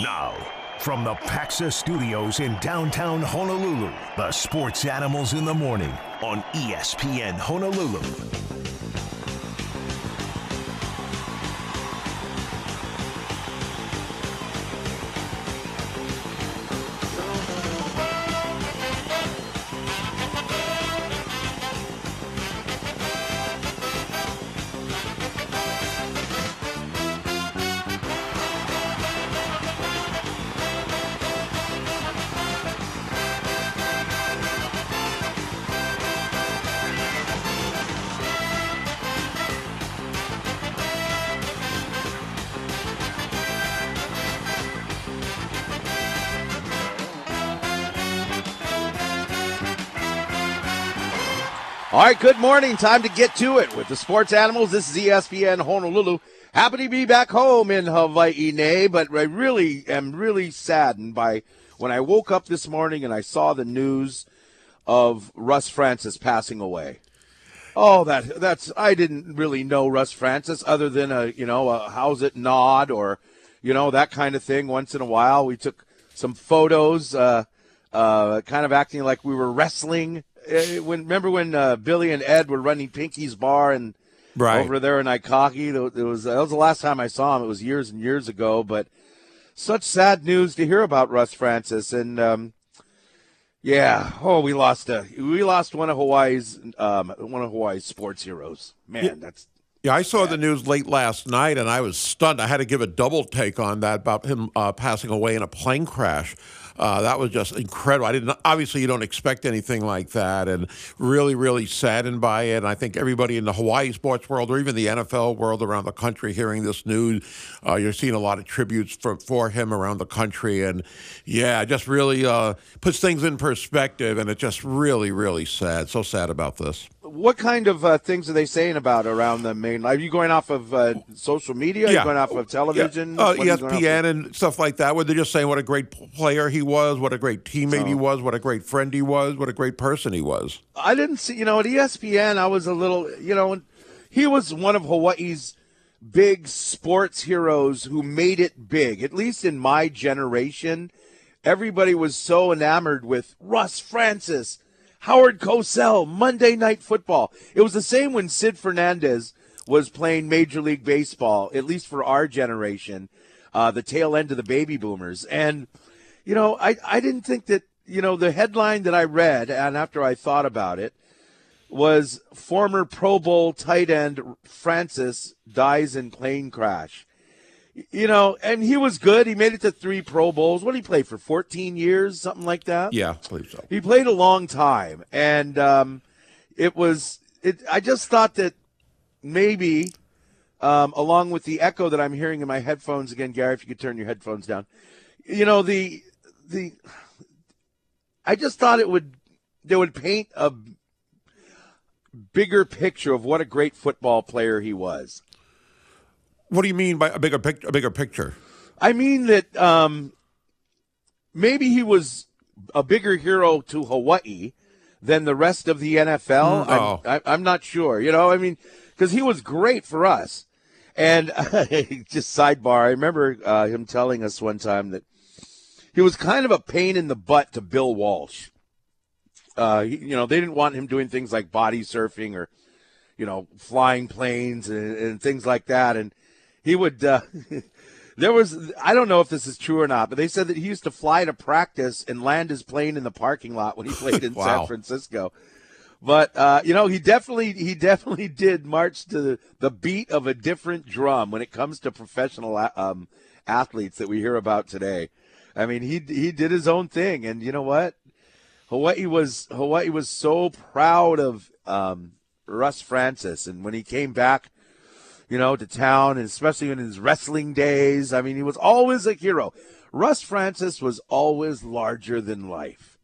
Now, from the Paxa Studios in downtown Honolulu, the sports animals in the morning on ESPN Honolulu. Good morning. Time to get to it with the sports animals. This is ESPN Honolulu. Happy to be back home in Hawaii, Nay, but I really am really saddened by when I woke up this morning and I saw the news of Russ Francis passing away. Oh, that that's I didn't really know Russ Francis other than a you know a how's it nod or you know that kind of thing. Once in a while, we took some photos, uh, uh, kind of acting like we were wrestling when remember when uh, Billy and Ed were running Pinky's Bar and Right. over there in Ikaki? It was that was the last time I saw him. It was years and years ago. But such sad news to hear about Russ Francis, and um, yeah, oh, we lost a we lost one of Hawaii's um, one of Hawaii's sports heroes. Man, that's Yeah, I saw the news late last night and I was stunned. I had to give a double take on that about him uh, passing away in a plane crash. Uh, that was just incredible. I didn't obviously you don't expect anything like that, and really, really saddened by it. And I think everybody in the Hawaii sports world, or even the NFL world around the country, hearing this news, uh, you're seeing a lot of tributes for for him around the country, and yeah, it just really uh, puts things in perspective. And it's just really, really sad. So sad about this. What kind of uh, things are they saying about around the main? Are you going off of uh, social media? Are you going off of television? Yeah. Uh, What are you going off of? ESPN and stuff like that, where they're just saying what a great player he was, what a great teammate he was, what a great friend he was, what a great person he was. I didn't see, you know, at ESPN, I was a little, you know, he was one of Hawaii's big sports heroes who made it big, at least in my generation. Everybody was so enamored with Russ Francis, Howard Cosell, Monday Night Football. It was the same when Sid Fernandez was playing Major League Baseball, at least for our generation, uh, the tail end of the baby boomers. And, you know, I, I didn't think that, you know, the headline that I read, and after I thought about it, was former Pro Bowl tight end Francis dies in plane crash. You know, and he was good. He made it to three Pro Bowls. What did he play for? 14 years, something like that? Yeah, I believe so. He played a long time, and um, it was. It. I just thought that maybe, um, along with the echo that I'm hearing in my headphones again, Gary, if you could turn your headphones down, you know the the. I just thought it would they would paint a bigger picture of what a great football player he was. What do you mean by a bigger picture? A bigger picture? I mean that um, maybe he was a bigger hero to Hawaii than the rest of the NFL. Mm, oh. I'm, I- I'm not sure. You know, I mean, because he was great for us. And just sidebar, I remember uh, him telling us one time that he was kind of a pain in the butt to Bill Walsh. Uh, you know, they didn't want him doing things like body surfing or, you know, flying planes and, and things like that. And he would. Uh, there was. I don't know if this is true or not, but they said that he used to fly to practice and land his plane in the parking lot when he played in Wow. San Francisco. But uh, you know, he definitely he definitely did march to the, beat of a different drum when it comes to professional um, athletes that we hear about today. I mean, he he did his own thing, and you know what? Hawaii was Hawaii was so proud of um, Russ Francis, and when he came back, you know, to town, and especially in his wrestling days, I mean, he was always a hero. Russ Francis was always larger than life,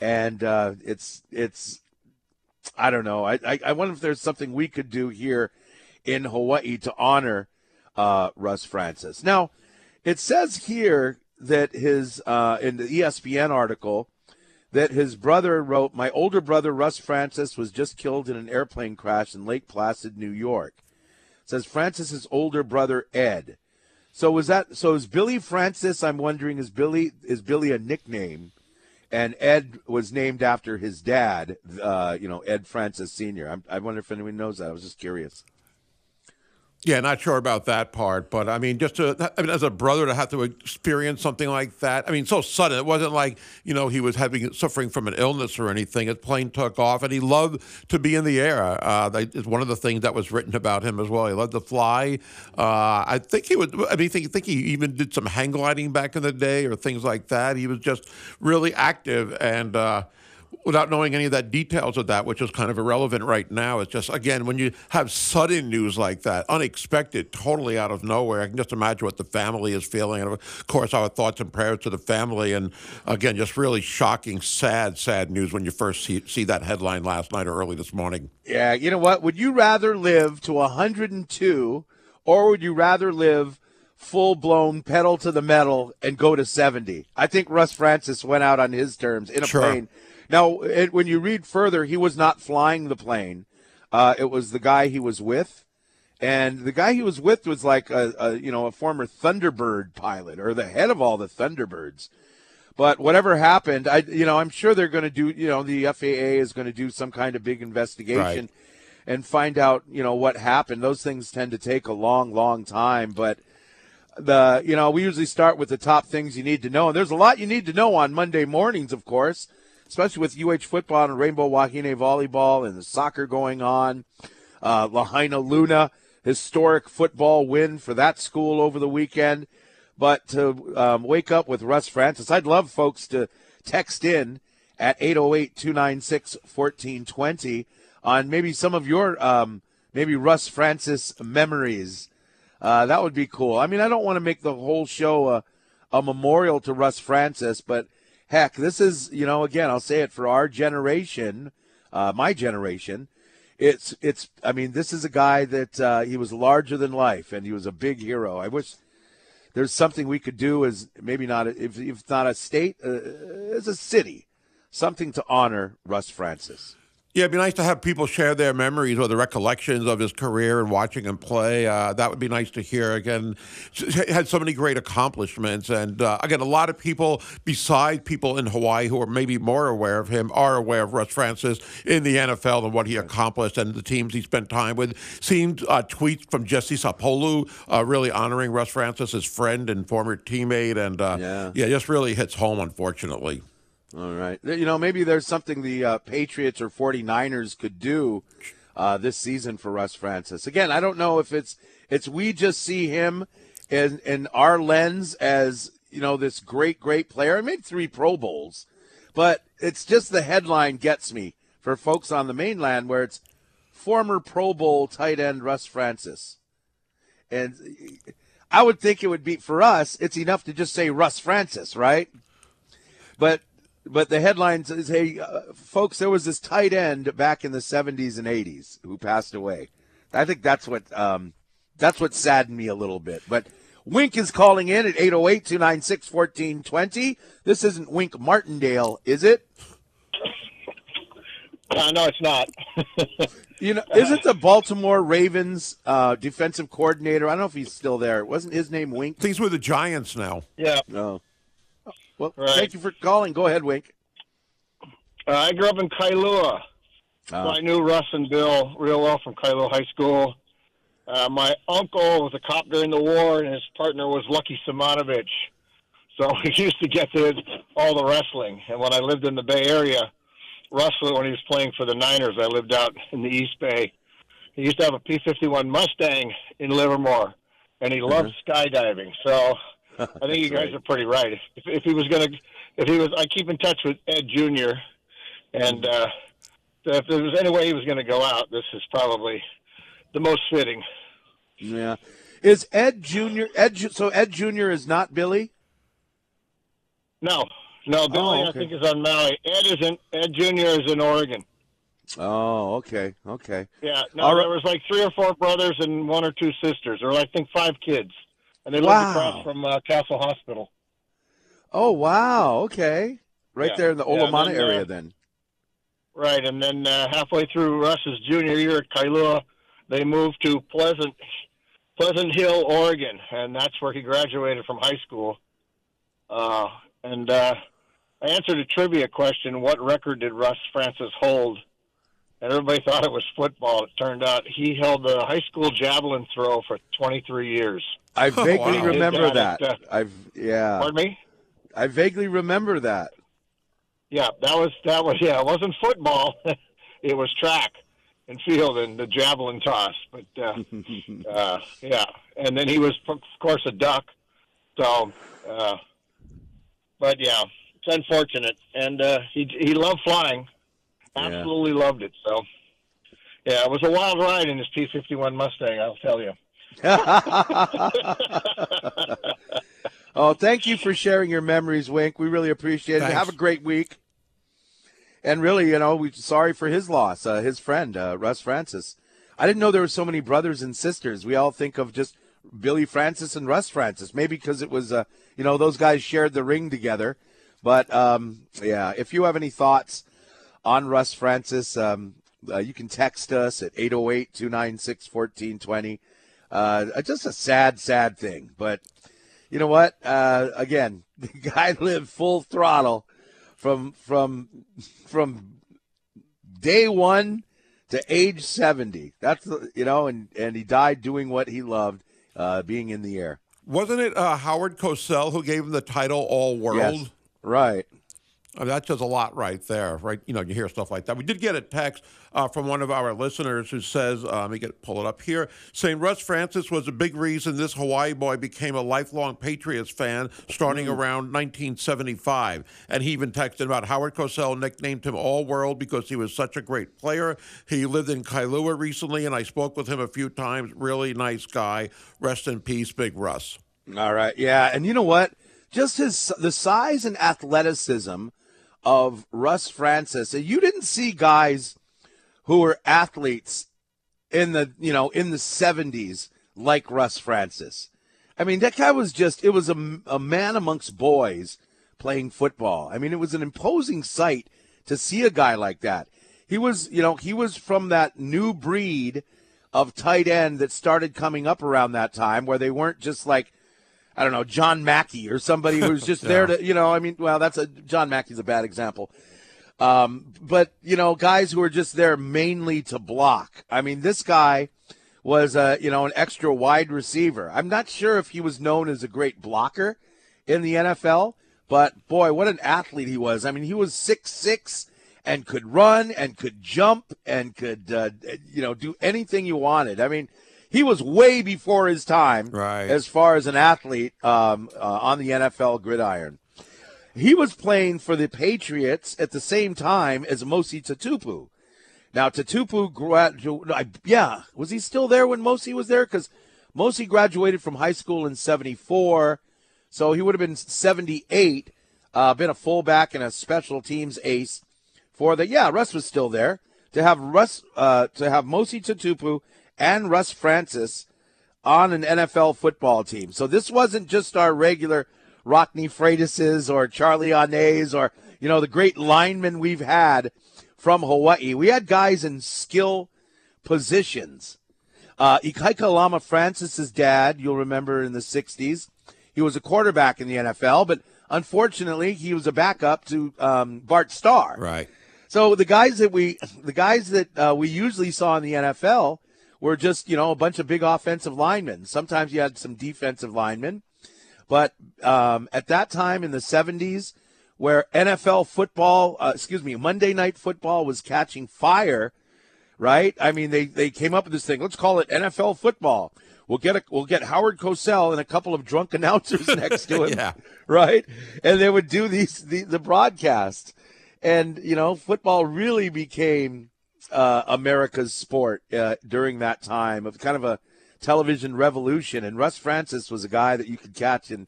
and uh, it's it's I don't know. I, I I wonder if there's something we could do here in Hawaii to honor uh, Russ Francis. Now, it says here that his uh, in the ESPN article that his brother wrote, "My older brother Russ Francis was just killed in an airplane crash in Lake Placid, New York." Says Francis's older brother Ed So was that? So is Billy Francis? I'm wondering, is Billy is Billy a nickname? And Ed was named after his dad, uh, you know, Ed Francis. I'm, I wonder if anyone knows that. I was just curious. Yeah, not sure about that part, but I mean, just to, I mean, as a brother to have to experience something like that, I mean, so sudden. It wasn't like you know he was having suffering from an illness or anything. His plane took off, and he loved to be in the air. Uh, it's one of the things that was written about him as well. He loved to fly. Uh, I think he would. I mean, think, think he even did some hang gliding back in the day or things like that. He was just really active and. Uh, without knowing any of that details of that, which is kind of irrelevant right now. It's just again when you have sudden news like that, unexpected, totally out of nowhere. I can just imagine what the family is feeling, and of course our thoughts and prayers to the family. And again, just really shocking, sad, sad news when you first see, see that headline last night or early this morning. Yeah, you know what? Would you rather live to 102, or would you rather live? full blown pedal to the metal and go to 70. I think Russ Francis went out on his terms in a sure. plane now, it, when you read further, he was not flying the plane. Uh, it was the guy he was with, and the guy he was with was like a, a, you know a former Thunderbird pilot or the head of all the Thunderbirds. But whatever happened, I you know I'm sure they're going to do you know the FAA is going to do some kind of big investigation. Right. And find out, you know, what happened. Those things tend to take a long, long time. But the, you know, we usually start with the top things you need to know, and there's a lot you need to know on Monday mornings, of course especially with UH football and Rainbow Wahine volleyball and the soccer going on. Uh, Lahainaluna, historic football win for that school over the weekend. But to um, wake up with Russ Francis, I'd love folks to text in at 808 296 1420 on maybe some of your um, maybe Russ Francis memories. Uh, that would be cool. I mean, I don't want to make the whole show a, a memorial to Russ Francis, but – heck, this is, you know, again, I'll say it for our generation, uh, my generation. It's, it's, I mean, this is a guy that uh, he was larger than life and he was a big hero. I wish there's something we could do as maybe not, if, if not a state, uh, as a city, something to honor Russ Francis. Yeah, it'd be nice to have people share their memories or the recollections of his career and watching him play. Uh, that would be nice to hear. Again, he had so many great accomplishments, and uh, again, a lot of people, beside people in Hawaii who are maybe more aware of him, are aware of Russ Francis in the NFL and what he accomplished and the teams he spent time with. Seemed uh, tweets from Jesse Sapolu uh, really honoring Russ Francis, his friend and former teammate, and uh, yeah. yeah, just really hits home, unfortunately. All right. You know, maybe there's something the uh, Patriots or 49ers could do uh, this season for Russ Francis. Again, I don't know if it's it's we just see him in in our lens as, you know, this great great player. I made 3 Pro Bowls. But it's just the headline gets me for folks on the mainland where it's former Pro Bowl tight end Russ Francis. And I would think it would be for us, it's enough to just say Russ Francis, right? But but the headline says, "Hey, uh, folks, there was this tight end back in the '70s and '80s who passed away." I think that's what um, that's what saddened me a little bit. But Wink is calling in at 808-296-1420. This isn't Wink Martindale, is it? Uh, no, it's not. you know, isn't the Baltimore Ravens uh, defensive coordinator? I don't know if he's still there. Wasn't his name Wink? He's with the Giants now. Yeah. No. Well, right. thank you for calling. Go ahead, Wink. Uh, I grew up in Kailua. So ah. I knew Russ and Bill real well from Kailua High School. Uh, my uncle was a cop during the war, and his partner was Lucky Simunovich. So we used to get to all the wrestling. And when I lived in the Bay Area, Russ, when he was playing for the Niners, I lived out in the East Bay. He used to have a P-51 Mustang in Livermore, and he loved mm-hmm. skydiving. So I think you guys right. are pretty right. If, if he was going to, if he was, I keep in touch with Ed Jr. And uh, if there was any way he was going to go out, this is probably the most fitting. Yeah, is Ed Jr. Ed? So Ed Jr. is not Billy. No, no. Billy, oh, okay. I think is on Maui. Ed isn't. Ed Jr. is in Oregon. Oh, okay, okay. Yeah, no, right. there was like three or four brothers and one or two sisters, or I think five kids and they wow. lived across from uh, Castle Hospital. Oh wow! Okay, right yeah. there in the Olomana yeah, then, area, uh, then. Right, and then uh, halfway through Russ's junior year at Kailua, they moved to Pleasant, Pleasant Hill, Oregon, and that's where he graduated from high school. Uh, and uh, I answered a trivia question: What record did Russ Francis hold? And everybody thought it was football. It turned out he held the high school javelin throw for 23 years. I vaguely wow. remember That that. is, uh, I've yeah. Pardon me? I vaguely remember that. Yeah, that was that was yeah. It wasn't football. it was track and field and the javelin toss. But uh, uh, yeah, and then he was of course a duck. So, uh, but yeah, it's unfortunate. And uh, he he loved flying. Yeah. Absolutely loved it. So. Yeah, it was a wild ride in his P fifty one Mustang. I'll tell you. oh, thank you for sharing your memories, Wink. We really appreciate it. Thanks. Have a great week. And really, you know, we sorry for his loss. Uh, his friend uh, Russ Francis. I didn't know there were so many brothers and sisters. We all think of just Billy Francis and Russ Francis. Maybe because it was, uh, you know, those guys shared the ring together. But um, yeah, if you have any thoughts on Russ Francis, um, uh, you can text us at 808 296 1420. Uh, Just a sad, sad thing. But you know what? Uh, again, the guy lived full throttle from from from day one to age 70. That's you know, and and he died doing what he loved, uh, being in the air. Wasn't it uh, Howard Cosell who gave him the title All World? Yes. Right. I mean, that says a lot right there, right? You know, you hear stuff like that. We did get a text uh, from one of our listeners who says, uh, let me get pull it up here, saying Russ Francis was a big reason this Hawaii boy became a lifelong Patriots fan starting around 1975. And he even texted about Howard Cosell nicknamed him All World because he was such a great player. He lived in Kailua recently, and I spoke with him a few times. Really nice guy. Rest in peace, Big Russ. All right. Yeah, and you know what? Just his the size and athleticism of Russ Francis. You didn't see guys who were athletes in the, you know, in the 70s like Russ Francis. I mean, that guy was just it was a, a man amongst boys playing football. I mean, it was an imposing sight to see a guy like that. He was, you know, he was from that new breed of tight end that started coming up around that time where they weren't just like I don't know, John Mackey or somebody who's just there to, you know, I mean, well, that's a John Mackey's a bad example. Um, but you know, guys who are just there mainly to block. I mean, this guy was a, you know, an extra wide receiver. I'm not sure if he was known as a great blocker in the NFL, but boy, what an athlete he was. I mean, he was six six and could run and could jump and could, uh, you know, do anything you wanted. I mean, he was way before his time Right. as far as an athlete um, uh, on the NFL gridiron. He was playing for the Patriots at the same time as Mosi Tatupu. Now Tatupu graduated. Yeah, was he still there when Mosi was there? Because Mosi graduated from high school in '74, so he would have been 78. Uh, been a fullback and a special teams ace for the. Yeah, Russ was still there. To have Russ, uh, to have Mosi Tatupu and Russ Francis on an NFL football team. So this wasn't just our regular Rockne Freitas's or Charlie Anes or, you know, the great linemen we've had from Hawaii. We had guys in skill positions. Uh, Ikaika Alama Francis's dad, you'll remember in the 60s, he was a quarterback in the NFL, but unfortunately he was a backup to um, Bart Starr. Right. So the guys that we, the guys that uh, we usually saw in the NFL were just, you know, a bunch of big offensive linemen. Sometimes you had some defensive linemen, but um, at that time in the '70s, where NFL football, uh, excuse me, Monday Night Football was catching fire, right? I mean, they they came up with this thing. Let's call it NFL football. We'll get a, we'll get Howard Cosell and a couple of drunk announcers next to him, Yeah. right? And they would do these the, the broadcast, and you know, football really became uh, America's sport uh, during that time of kind of a television revolution. And Russ Francis was a guy that you could catch And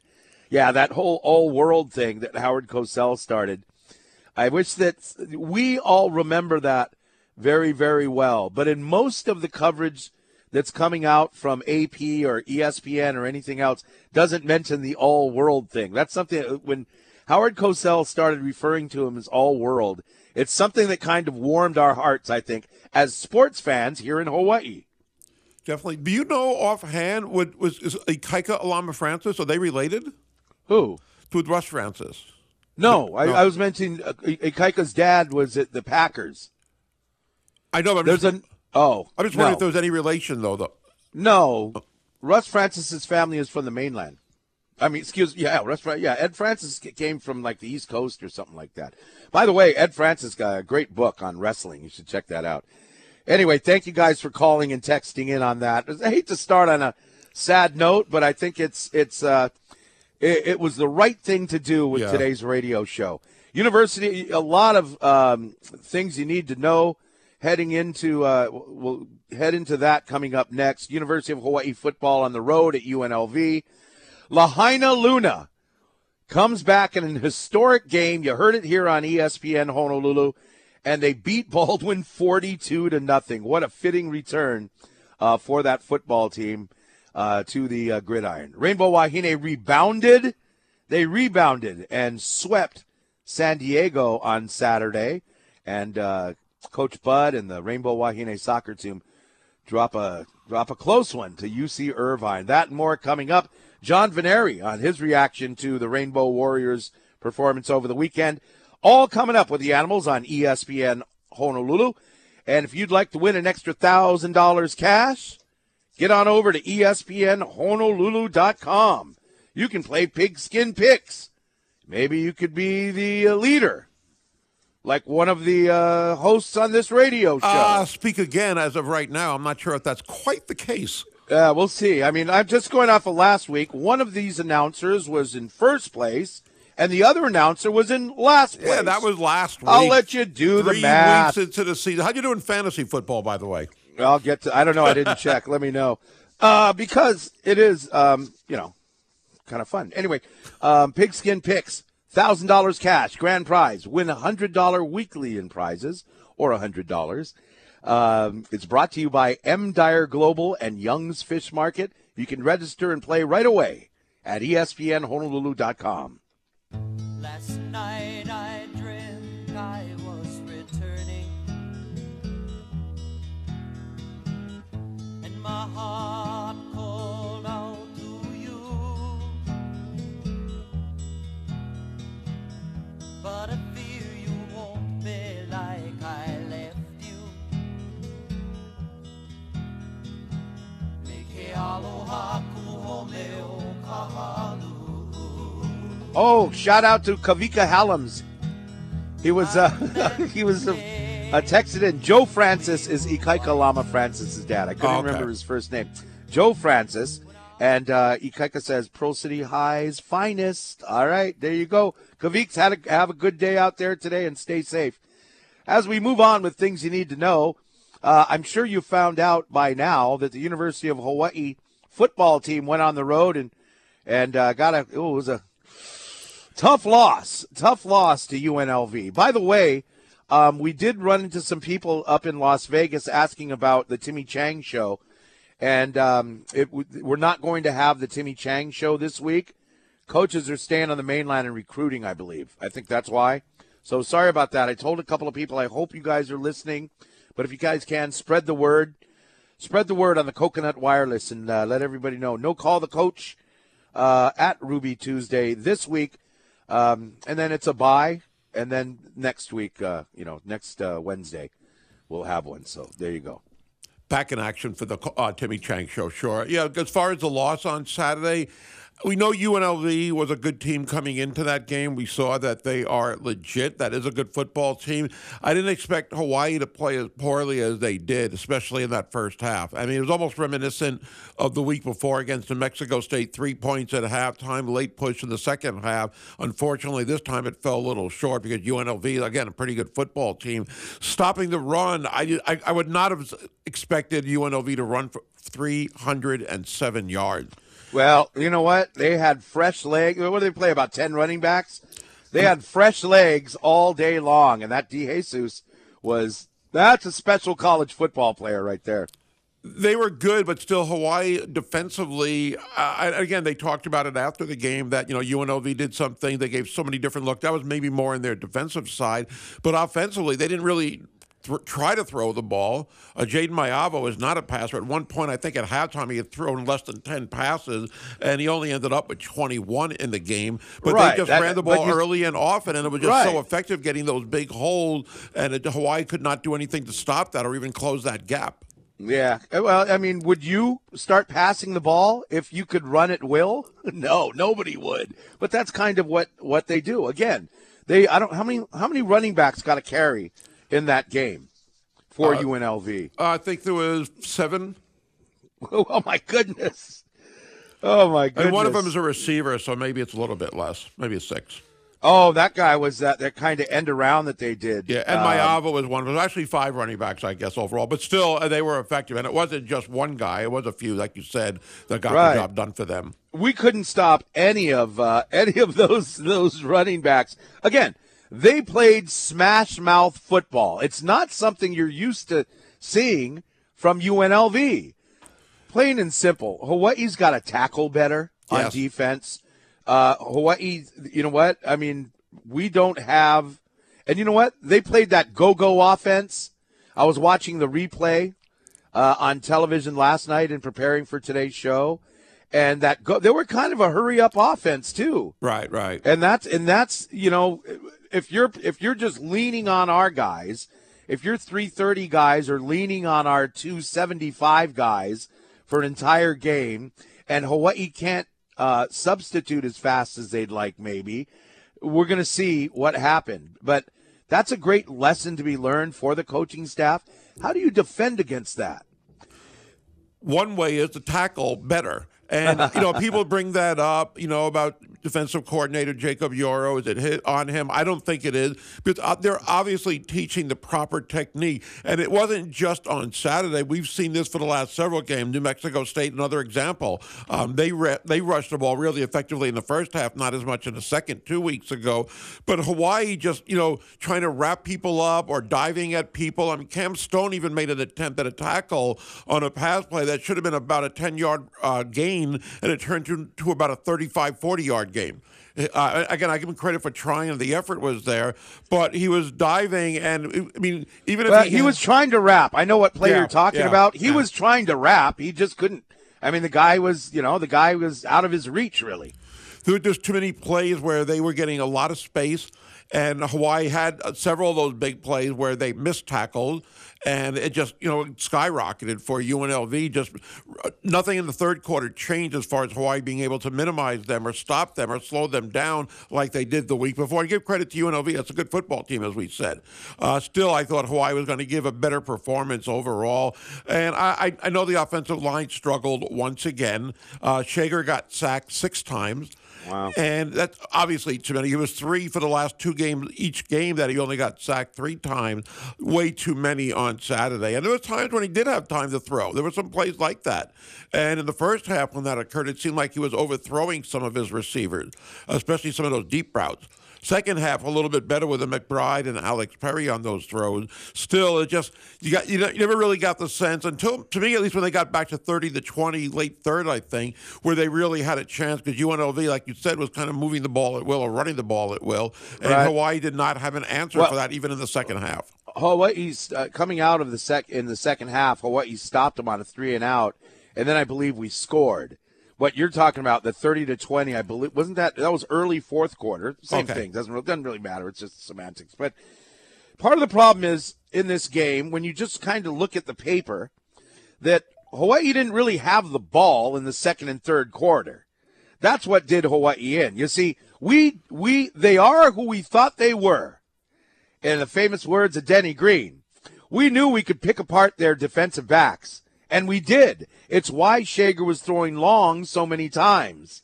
yeah, that whole all world thing that Howard Cosell started. I wish that we all remember that very, very well. But in most of the coverage that's coming out from AP or ESPN or anything else, doesn't mention the all world thing. That's something when Howard Cosell started referring to him as all world. It's something that kind of warmed our hearts, I think, as sports fans here in Hawaii. Definitely. Do you know offhand what was is Ikaika Alama Francis? Are they related? Who? To Russ Francis. No, no. I, I, was mentioning uh, Ikaika's dad was at the Packers. I know. But There's just, an oh. I'm just wondering no. if there was any relation though. Though. No, Russ Francis's family is from the mainland. I mean, excuse yeah, Russ. Yeah, Ed Francis came from like the East Coast or something like that. By the way, Ed Francis got a great book on wrestling. You should check that out. Anyway, thank you guys for calling and texting in on that. I hate to start on a sad note, but I think it's it's uh, it, it was the right thing to do with yeah. today's radio show. University, a lot of um, things you need to know heading into. Uh, we'll head into that coming up next. University of Hawaii football on the road at UNLV. Lahainaluna comes back in an historic game. You heard it here on ESPN Honolulu and they beat Baldwin 42 to nothing. What a fitting return uh, for that football team uh, to the uh, gridiron. Rainbow Wahine rebounded. They rebounded and swept San Diego on Saturday, and uh, Coach Bud and the Rainbow Wahine soccer team drop a drop a close one to UC Irvine. That and more coming up. John Veneri on his reaction to the Rainbow Warriors performance over the weekend. All coming up with the animals on ESPN Honolulu. And if you'd like to win an extra thousand dollars cash, get on over to ESPNHonolulu.com. You can play pigskin picks. Maybe you could be the uh, leader, like one of the uh, hosts on this radio show. Uh, speak again. As of right now, I'm not sure if that's quite the case. Uh, we'll see. I mean, I'm just going off of last week. One of these announcers was in first place and the other announcer was in last place. Yeah, that was last week. I'll let you do Three the math. weeks into the season. How'd you do in fantasy football, by the way? I'll get to. I don't know. I didn't check. Let me know. Uh, because it is, um, you know, kind of fun. Anyway, um, pigskin picks. Thousand dollars cash, grand prize. Win a hundred dollar weekly in prizes, or a hundred dollars. Um, it's brought to you by M Dyer Global and Young's Fish Market. You can register and play right away at ESPNHonolulu.com. Last night I dreamt I was returning, and my heart Oh, shout out to Kavika Hallams. He was uh, he was uh, uh, texted in. Joe Francis is Ikaika Alama Francis's dad. I couldn't oh, okay. remember his first name. Joe Francis. And uh, Ikaika says, Pro City High's finest. All right, there you go. Kaviks, had a, have a good day out there today and stay safe. As we move on with things you need to know, uh, I'm sure you found out by now that the University of Hawaii football team went on the road and and uh, got a it was a Tough loss. Tough loss to UNLV. By the way, um, we did run into some people up in Las Vegas asking about the Timmy Chang show. And um, it, we're not going to have the Timmy Chang show this week. Coaches are staying on the mainland and recruiting, I believe. I think that's why. So sorry about that. I told a couple of people, I hope you guys are listening. But if you guys can, spread the word. Spread the word on the Coconut Wireless and uh, let everybody know. No call the coach uh, at Ruby Tuesday this week. Um, and then it's a bye, and then next week, uh, you know, next uh, Wednesday, we'll have one. So there you go. Back in action for the uh, Timmy Chang show, sure. Yeah, as far as the loss on Saturday, we know UNLV was a good team coming into that game. We saw that they are legit. That is a good football team. I didn't expect Hawaii to play as poorly as they did, especially in that first half. I mean, it was almost reminiscent of the week before against New Mexico State. Three points at halftime, late push in the second half. Unfortunately, this time it fell a little short because UNLV, again, a pretty good football team. Stopping the run, I, I, I would not have expected UNLV to run for 307 yards. Well, you know what? They had fresh legs. What do they play? About 10 running backs? They had fresh legs all day long, and that DeJesus was that's a special college football player right there. They were good, but still Hawaii defensively. Uh, again, they talked about it after the game that you know UNLV did something. They gave so many different looks. That was maybe more in their defensive side, but offensively, they didn't really th- try to throw the ball. Uh, Jayden Maiava is not a passer. At one point, I think at halftime, he had thrown less than 10 passes, and he only ended up with 21 in the game. But Right, they just that- ran the ball you- early and often, and it was just so effective getting those big holes, and it, Hawaii could not do anything to stop that or even close that gap. Yeah. Well, I mean, would you start passing the ball if you could run at will? No, nobody would. But that's kind of what what they do. Again, they I don't how many how many running backs got a carry in that game for UNLV? Uh, I think there was seven, oh my goodness. Oh my goodness. and one of them is a receiver, so maybe it's a little bit less. Maybe it's six. Oh, that guy was that that kind of end around that they did. Yeah, and Um, Maiava was one. It was actually five running backs, I guess, overall. But still, uh, they were effective. And it wasn't just one guy. It was a few, like you said, that got Right. the job done for them. we couldn't stop any of uh, any of those those running backs. Again, they played smash mouth football. It's not something you're used to seeing from UNLV. Plain and simple, Hawaii's got to tackle better on Yes. defense. Uh, Hawaii, you know what? I mean, we don't have, and you know what? They played that go-go offense. I was watching the replay uh, on television last night and preparing for today's show, and that go, they were kind of a hurry-up offense too. Right, right. And that's and that's you know, if you're if you're just leaning on our guys, if your 330 guys are leaning on our 275 guys for an entire game, and Hawaii can't uh, substitute as fast as they'd like, maybe we're going to see what happened. But that's a great lesson to be learned for the coaching staff. How do you defend against that? one way is to tackle better. And you know, people bring that up. You know about defensive coordinator Jacob Yoro. Is it hit on him? I don't think it is because uh, they're obviously teaching the proper technique. And it wasn't just on Saturday. We've seen this for the last several games. New Mexico State, another example. Um, they re- they rushed the ball really effectively in the first half, not as much in the second. Two weeks ago, but Hawaii just you know trying to wrap people up or diving at people. I mean, Cam Stone even made an attempt at a tackle on a pass play that should have been about a ten yard uh, gain, and it turned to, to about a 35, 40 yard game. Uh, again, I give him credit for trying, the effort was there. But he was diving, and I mean, even if Well, he, he was trying to rap. I know what player Yeah, you're talking yeah, about. He yeah. was trying to rap. He just couldn't. I mean, the guy was, you know, the guy was out of his reach, really. there were just too many plays where they were getting a lot of space, and Hawaii had several of those big plays where they missed tackles, and it just you know skyrocketed for UNLV. Just nothing in the third quarter changed as far as Hawaii being able to minimize them or stop them or slow them down like they did the week before. And give credit to UNLV; that's a good football team, as we said. Uh, still, I thought Hawaii was going to give a better performance overall, and I, I, I know the offensive line struggled once again. Uh, Schager got sacked six times. Wow. And that's obviously too many. He was three for the last two games, each game that he only got sacked three times. Way too many on Saturday. And there was times when he did have time to throw. There were some plays like that. And in the first half, when that occurred, it seemed like he was overthrowing some of his receivers, especially some of those deep routes. Second half, a little bit better with the McBride and Alex Perry on those throws. Still, it just you got you, know, you never really got the sense until to me at least when they got back to thirty to twenty, late third, I think, where they really had a chance because UNLV, like you said, was kind of moving the ball at will or running the ball at will, and Right. Hawaii did not have an answer Well- for that even in the second half. Hawaii's uh, coming out of the sec in the second half. Hawaii stopped them on a three and out, and then I believe we scored. What you're talking about, the thirty to twenty, I believe, wasn't that that was early fourth quarter? Same Okay. thing. Doesn't really, doesn't really matter. It's just semantics. But part of the problem is in this game when you just kind of look at the paper that Hawaii didn't really have the ball in the second and third quarter. That's what did Hawaii in. You see, we we they are who we thought they were. In the famous words of Denny Green, we knew we could pick apart their defensive backs, and we did. It's why Schager was throwing long so many times.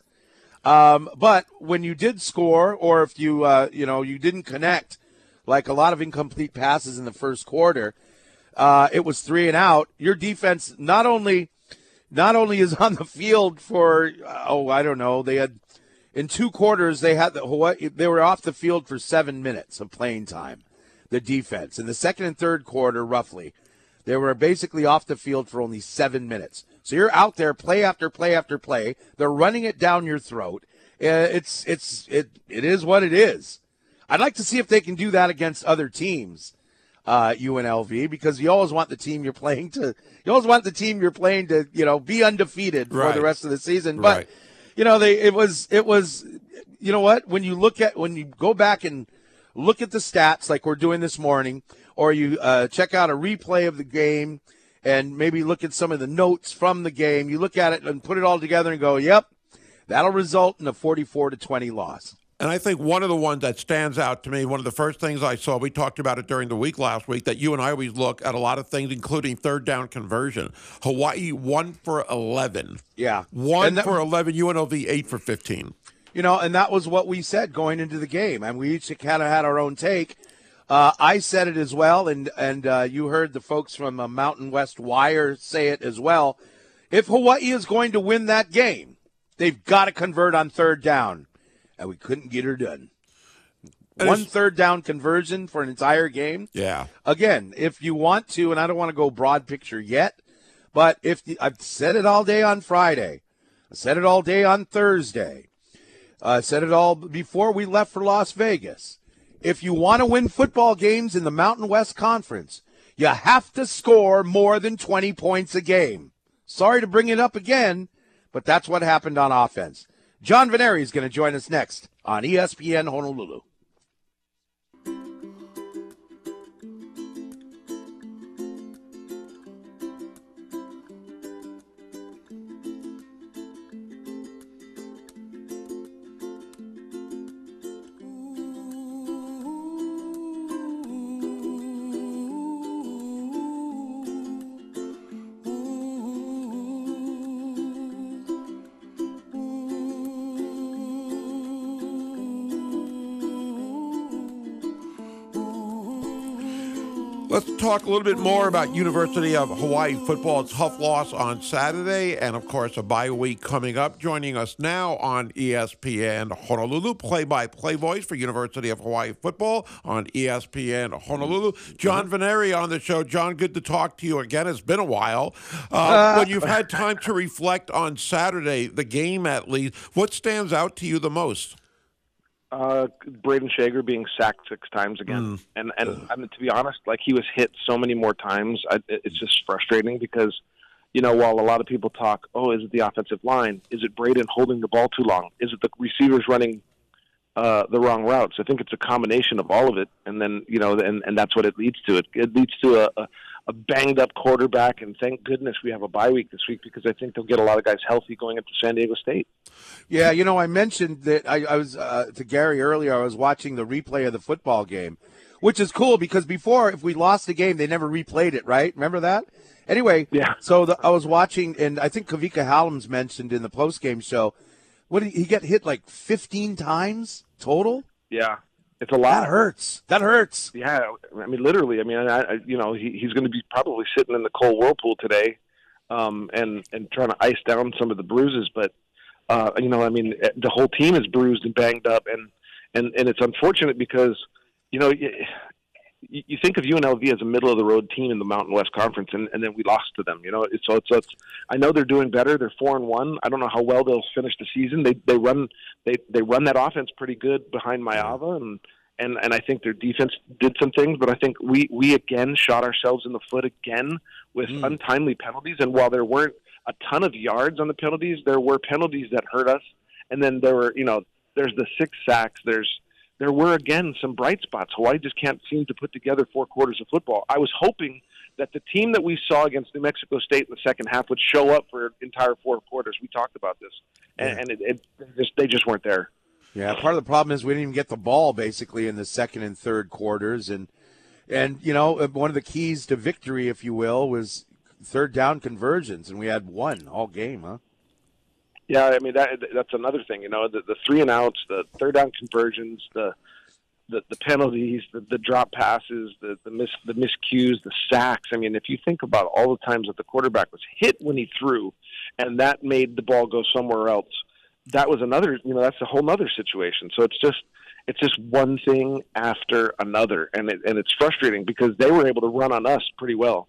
Um, but when you did score, or if you uh, you know you didn't connect, like a lot of incomplete passes in the first quarter, uh, it was three and out. Your defense not only not only is on the field for oh I don't know they had in two quarters they had the they were off the field for seven minutes of playing time. The defense in the second and third quarter roughly they were basically off the field for only seven minutes. So you're out there play after play after play. They're running it down your throat. Uh, It's it's it it is what it is. I'd like to see if they can do that against other teams. uh, UNLV because you always want the team you're playing to. You always want the team you're playing to, you know, be undefeated Right. for the rest of the season. But Right. you know, they it was it was, you know what? When you look at when you go back and look at the stats like we're doing this morning, or you uh, check out a replay of the game and maybe look at some of the notes from the game. You look at it and put it all together and go, "Yep, that'll result in a 44 to 20 loss." And I think one of the ones that stands out to me, one of the first things I saw, we talked about it during the week last week, that you and I always look at a lot of things, including third down conversion. Hawaii one for 11. Yeah, One that- for 11, UNLV eight for 15. You know, and that was what we said going into the game, and we each kind of had our own take. Uh, I said it as well, and and uh, you heard the folks from uh, Mountain West Wire say it as well. If Hawaii is going to win that game, they've got to convert on third down, and we couldn't get her done. And One third down conversion for an entire game. Yeah. Again, if you want to, and I don't want to go broad picture yet, but if the, I've said it all day on Friday, I said it all day on Thursday, I said it all before we left for Las Vegas. If you want to win football games in the Mountain West Conference, you have to score more than 20 points a game. Sorry to bring it up again, but that's what happened on offense. John Veneri is going to join us next on ESPN Honolulu. Talk a little bit more about University of Hawaii football. Tough loss on Saturday, and of course, a bye week coming up. Joining us now on ESPN Honolulu, play-by-play voice for University of Hawaii football on ESPN Honolulu. John Veneri on the show. John, good to talk to you again. It's been a while. Uh, when you've had time to reflect on Saturday, the game at least, what stands out to you the most? Uh, Brayden Schager being sacked six times again, and and I mean to be honest, like he was hit so many more times. I, it's just frustrating because, you know, while a lot of people talk, oh, is it the offensive line? Is it Brayden holding the ball too long? Is it the receivers running uh, the wrong routes? I think it's a combination of all of it, and then you know, and and that's what it leads to. It it leads to a. a a banged up quarterback, and thank goodness we have a bye week this week because I think they'll get a lot of guys healthy going into San Diego State. Yeah, you know, I mentioned that I, I was uh, to Gary earlier. I was watching the replay of the football game, which is cool because before, if we lost the game, they never replayed it. Right? Remember that? Anyway, Yeah. So the, I was watching, and I think Kavika Hallam's mentioned in the post game show. What did he, he get hit like fifteen times total? Yeah, it's a lot. That hurts. That hurts. Yeah, I mean, literally. I mean, I, I you know, he, he's going to be probably sitting in the cold whirlpool today, um, and and trying to ice down some of the bruises. But uh, you know, I mean, the whole team is bruised and banged up, and and and it's unfortunate because you know. You, think of UNLV as a middle of the road team in the Mountain West Conference, and, and then we lost to them. You know, it's, so it's, it's. I know they're doing better. They're four and one. I don't know how well they'll finish the season. They they run they they run that offense pretty good behind Maiava, and and and I think their defense did some things, but I think we we again shot ourselves in the foot again with mm. untimely penalties. And while there weren't a ton of yards on the penalties, there were penalties that hurt us. And then there were, you know, there's the six sacks. There's there were again some bright spots. Hawaii just can't seem to put together four quarters of football. I was hoping that the team that we saw against New Mexico State in the second half would show up for entire four quarters. We talked about this, and, and it, it just they just weren't there. Yeah, part of the problem is we didn't even get the ball basically in the second and third quarters, and and you know uh, one of the keys to victory, if you will, was third down conversions, and we had one all game, huh? Yeah, I mean that that's another thing. You know, the, the three and outs, the third down conversions, the the, the penalties, the, the drop passes, the the the miscues, the sacks. I mean, if you think about all the times that the quarterback was hit when he threw, and that made the ball go somewhere else, that was another. You know, that's a whole other situation. So it's just it's just one thing after another, and it, and it's frustrating because they were able to run on us pretty well.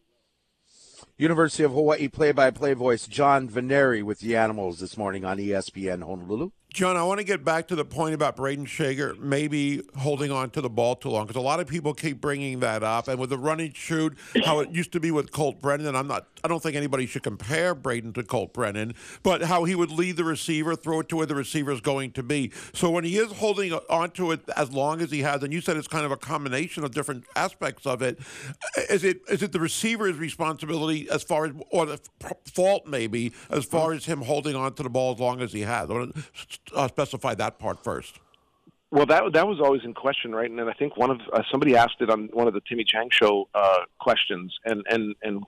University of Hawaii play-by-play voice John Veneri with the Animals this morning on ESPN Honolulu. John, I want to get back to the point about Brayden Schager maybe holding on to the ball too long because a lot of people keep bringing that up. And with the running shoot, how it used to be with Colt Brennan, I'm not. I don't think anybody should compare Brayden to Colt Brennan, but how he would lead the receiver, throw it to where the receiver is going to be. So when he is holding on to it as long as he has, and you said it's kind of a combination of different aspects of it, is it is it the receiver's responsibility as far as or the fault maybe as far as him holding on to the ball as long as he has? Uh, specify that part first. Well, that that was always in question, right? And I think one of uh, somebody asked it on one of the Timmy Chang show uh, questions, and and and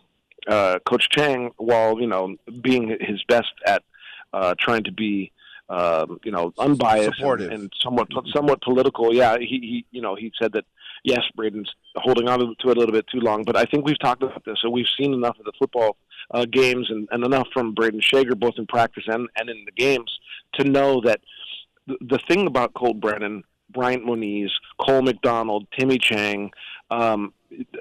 uh, Coach Chang, while you know being his best at uh, trying to be um, you know unbiased and, and, somewhat somewhat political, yeah, he, he you know he said that yes, Brayden's holding on to it a little bit too long, but I think we've talked about this, so we've seen enough of the football uh, games and, and enough from Brayden Schager, both in practice and, and in the games, to know that the, the thing about Colt Brennan, Bryant Moniz, Cole McDonald, Timmy Chang, um,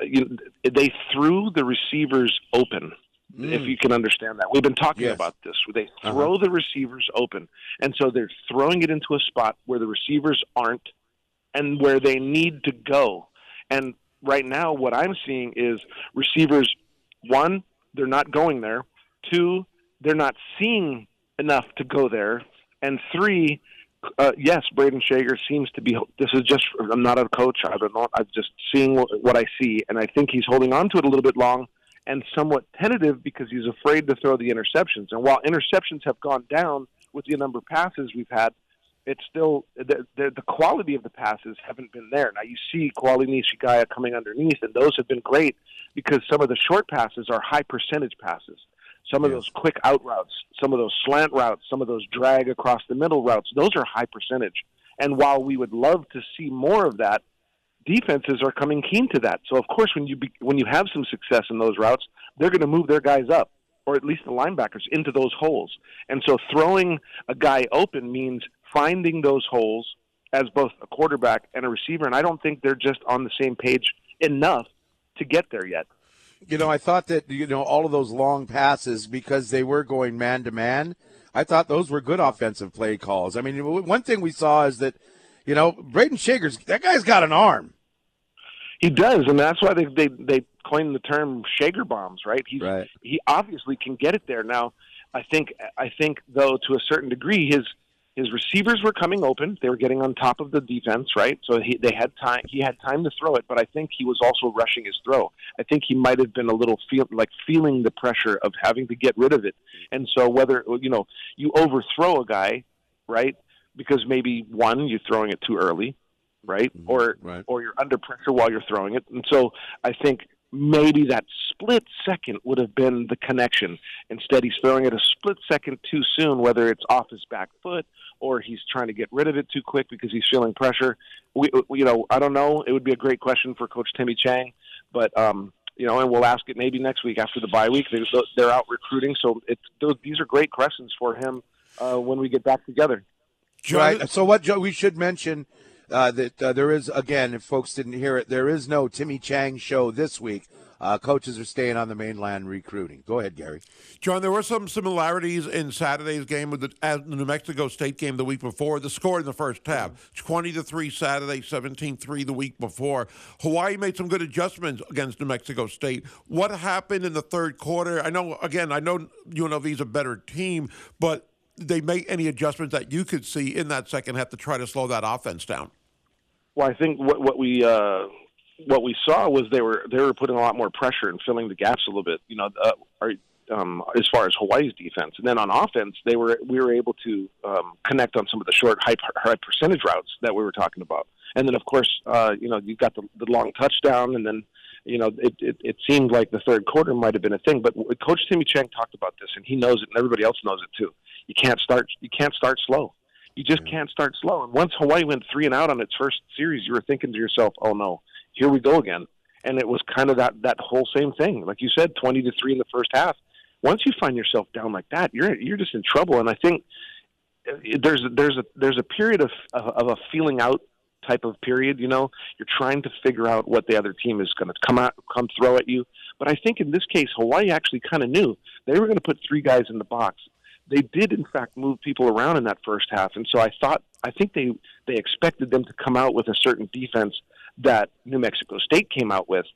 you, they threw the receivers open. Mm. If you can understand that, we've been talking yes. about this. They uh-huh. throw uh-huh. the receivers open, and so they're throwing it into a spot where the receivers aren't, and where they need to go. And right now, what I'm seeing is receivers one they're not going there. Two, they're not seeing enough to go there. And three, uh, yes, Brayden Schager seems to be. This is just. I'm not a coach. I don't know. I'm just seeing what, what I see, and I think he's holding on to it a little bit long and somewhat tentative because he's afraid to throw the interceptions. And while interceptions have gone down with the number of passes we've had, it's still the, the, the quality of the passes haven't been there. Now you see Koali Nishigaya coming underneath, and those have been great because some of the short passes are high percentage passes. Some of yes. those quick out routes, some of those slant routes, some of those drag across the middle routes, those are high percentage. And while we would love to see more of that, defenses are coming keen to that. So of course, when you be, when you have some success in those routes, they're going to move their guys up, or at least the linebackers into those holes. And so throwing a guy open means finding those holes as both a quarterback and a receiver. And I don't think they're just on the same page enough to get there yet. You know, I thought that you know all of those long passes because they were going man to man. I thought those were good offensive play calls. I mean, one thing we saw is that you know Brayden Schager's, that guy's got an arm. He does, and that's why they they they coined the term Schager bombs, right? He's right. he obviously can get it there. Now, I think I think though to a certain degree his his receivers were coming open. They were getting on top of the defense, right? So he they had time. He had time to throw it, but I think he was also rushing his throw. I think he might have been a little feel like feeling the pressure of having to get rid of it. And so whether you know you overthrow a guy, right? Because maybe one you're throwing it too early, right? Mm-hmm. Or right. or you're under pressure while you're throwing it. And so I think maybe that split second would have been the connection. Instead, he's throwing it a split second too soon, whether it's off his back foot or he's trying to get rid of it too quick because he's feeling pressure. We, you know, I don't know. It would be a great question for Coach Timmy Chang, but um, you know, and we'll ask it maybe next week after the bye week. They're, they're out recruiting, so it's these are great questions for him uh, when we get back together. Right. So what Joe, we should mention uh, that uh, there is again, if folks didn't hear it, there is no Timmy Chang show this week. Uh, coaches are staying on the mainland recruiting. Go ahead, Gary. John, there were some similarities in Saturday's game with the, the, New Mexico State game the week before. The score in the first half 20 to 3 Saturday, 17 3 the week before. Hawaii made some good adjustments against New Mexico State. What happened in the third quarter? I know, again, I know UNLV is a better team, but they make any adjustments that you could see in that second half to try to slow that offense down? Well, I think what what we uh, what we saw was they were they were putting a lot more pressure and filling the gaps a little bit. You know, uh, our, um, as far as Hawaii's defense, and then on offense, they were we were able to um, connect on some of the short high, high percentage routes that we were talking about. And then, of course, uh, you know, you got the, the long touchdown, and then you know, it, it, it seemed like the third quarter might have been a thing. But Coach Timmy Chang talked about this, and he knows it, and everybody else knows it too. You can't start you can't start slow. You just can't start slow. And once Hawaii went three and out on its first series, you were thinking to yourself, "Oh no, here we go again." And it was kind of that that whole same thing, like you said, twenty to three in the first half. Once you find yourself down like that, you're you're just in trouble. And I think there's there's a there's a period of of a feeling out type of period. You know, you're trying to figure out what the other team is going to come out, come throw at you. But I think in this case, Hawaii actually kind of knew they were going to put three guys in the box they did in fact move people around in that first half, and so I thought I think they they expected them to come out with a certain defense that New Mexico State came out with,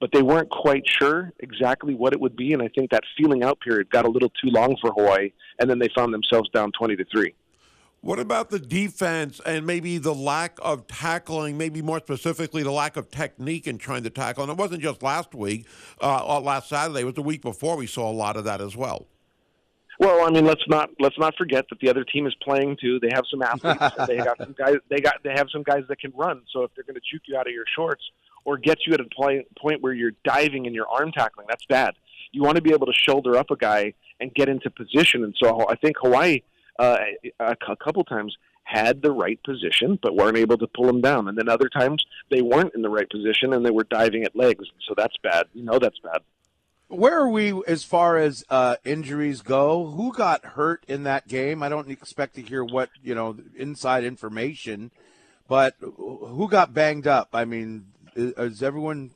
but they weren't quite sure exactly what it would be, and I think that feeling out period got a little too long for Hawaii, and then they found themselves down twenty to three. What about the defense and maybe the lack of tackling, maybe more specifically the lack of technique in trying to tackle? And it wasn't just last week, uh, last Saturday, it was the week before we saw a lot of that as well. Well, I mean, let's not let's not forget that the other team is playing too. They have some athletes. they got some guys. They got they have some guys that can run. So if they're going to juke you out of your shorts or get you at a point point where you're diving and you're arm tackling, that's bad. You want to be able to shoulder up a guy and get into position. And so I think Hawaii uh, a, a couple times had the right position but weren't able to pull him down. And then other times they weren't in the right position and they were diving at legs. So that's bad. You know that's bad. Where are we as far as uh, injuries go? Who got hurt in that game? I don't expect to hear what you know inside information, but who got banged up? I mean, is, is everyone?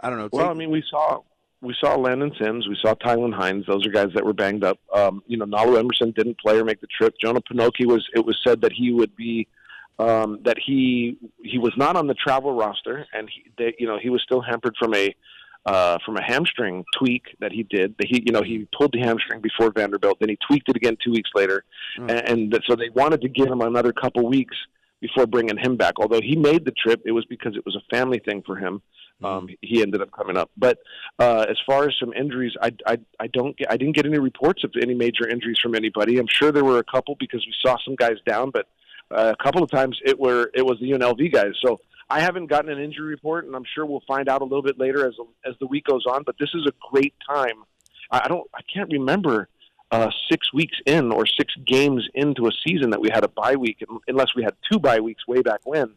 I don't know. Well, I mean, we saw we saw Landon Sims, we saw Tylan Hines. Those are guys that were banged up. Um, you know, Nalu Emerson didn't play or make the trip. Jonah Panoke was. It was said that he would be. Um, that he he was not on the travel roster, and he, they, you know, he was still hampered from a uh, from a hamstring tweak that he did. That he, you know, he pulled the hamstring before Vanderbilt, then he tweaked it again two weeks later, mm. and, and so they wanted to give him another couple weeks before bringing him back. Although he made the trip, it was because it was a family thing for him. Hmm. Um, he ended up coming up. But uh, as far as some injuries, I, I, I don't get, I didn't get any reports of any major injuries from anybody. I'm sure there were a couple because we saw some guys down, but uh, a couple of times it were it was the UNLV guys. So I haven't gotten an injury report, and I'm sure we'll find out a little bit later as as the week goes on. But this is a great time. I don't, I can't remember uh, six weeks in or six games into a season that we had a bye week, unless we had two bye weeks way back when.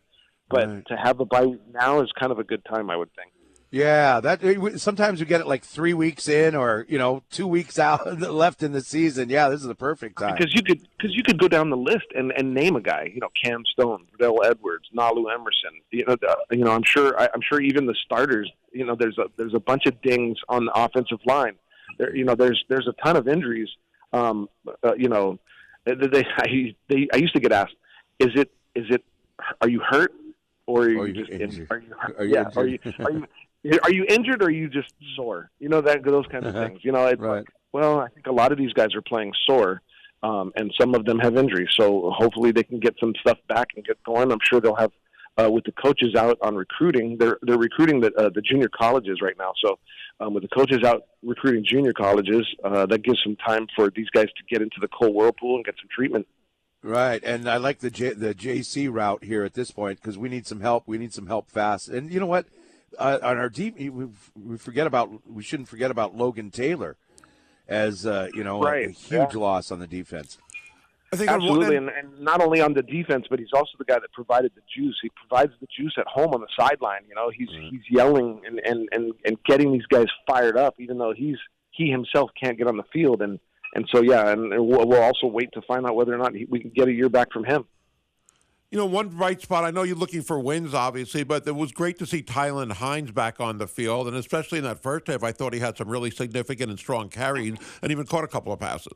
But right. to have a bye week now is kind of a good time, I would think. Yeah, that sometimes we get it like three weeks in, or you know, two weeks out left in the season. Yeah, this is the perfect time because you could because you could go down the list and, and name a guy. You know, Cam Stone, Verdell Edwards, Nalu Emerson. You know, the, you know, I'm sure I, I'm sure even the starters. You know, there's a there's a bunch of dings on the offensive line. There, you know, there's there's a ton of injuries. Um, uh, you know, they, they I, they I used to get asked, is it is it are you hurt or are you, are you just in, are you, are you yeah are you are you are you injured or are you just sore? You know that those kinds of uh-huh. things. You know, it's right. like, well, I think a lot of these guys are playing sore, um, and some of them have injuries. So hopefully they can get some stuff back and get going. I'm sure they'll have uh, with the coaches out on recruiting. They're they're recruiting the uh, the junior colleges right now. So um, with the coaches out recruiting junior colleges, uh, that gives some time for these guys to get into the cold whirlpool and get some treatment. Right, and I like the J, the JC route here at this point because we need some help. We need some help fast. And you know what? Uh, on our deep, we, we forget about we shouldn't forget about Logan Taylor as uh, you know right. a, a, huge yeah. loss on the defense. I think absolutely, and, and, not only on the defense, but he's also the guy that provided the juice. He provides the juice at home on the sideline. You know, he's he's yelling and, and and and getting these guys fired up, even though he's he himself can't get on the field. And and so yeah, and we'll, we'll also wait to find out whether or not he, we can get a year back from him. You know, one bright spot, I know you're looking for wins, obviously, but it was great to see Tylan Hines back on the field. And especially in that first half, I thought he had some really significant and strong carries and even caught a couple of passes.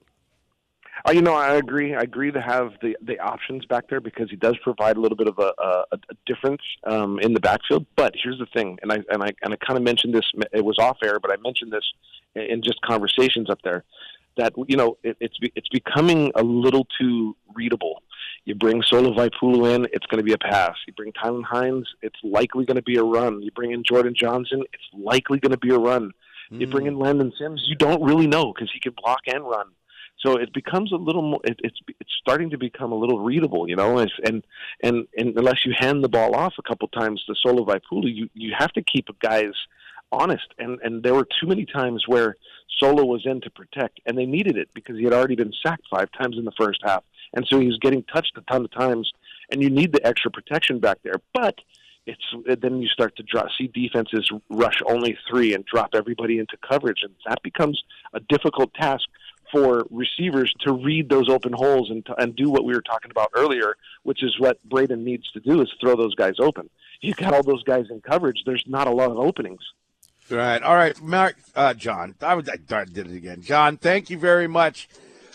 Uh, you know, I agree. I agree to have the the options back there because he does provide a little bit of a, a, a difference um, in the backfield. But here's the thing, and I and I and I kind of mentioned this. It was off air, but I mentioned this in just conversations up there that you know it, it's it's becoming a little too readable you bring Solo Vaipulu in, it's going to be a pass. You bring Tylan Hines, it's likely going to be a run. You bring in Jordan Johnson, it's likely going to be a run. Mm. You bring in hmm. Landon Sims, you don't really know because he can block and run. So it becomes a little more. It, it's it's starting to become a little readable, you know. and and and unless you hand the ball off a couple times to Solo Vaipulu, you you have to keep guys honest. And and there were too many times where Solo was in to protect, and they needed it because he had already been sacked five times in the first half and so he was getting touched a ton of times. And you need the extra protection back there, but it's then you start to drop, see defenses rush only three and drop everybody into coverage, and that becomes a difficult task for receivers to read those open holes and to, and do what we were talking about earlier, which is what Brayden needs to do is throw those guys open. You got all those guys in coverage. There's not a lot of openings. Right. All right, Mark, uh, John. I, I did it again. John, thank you very much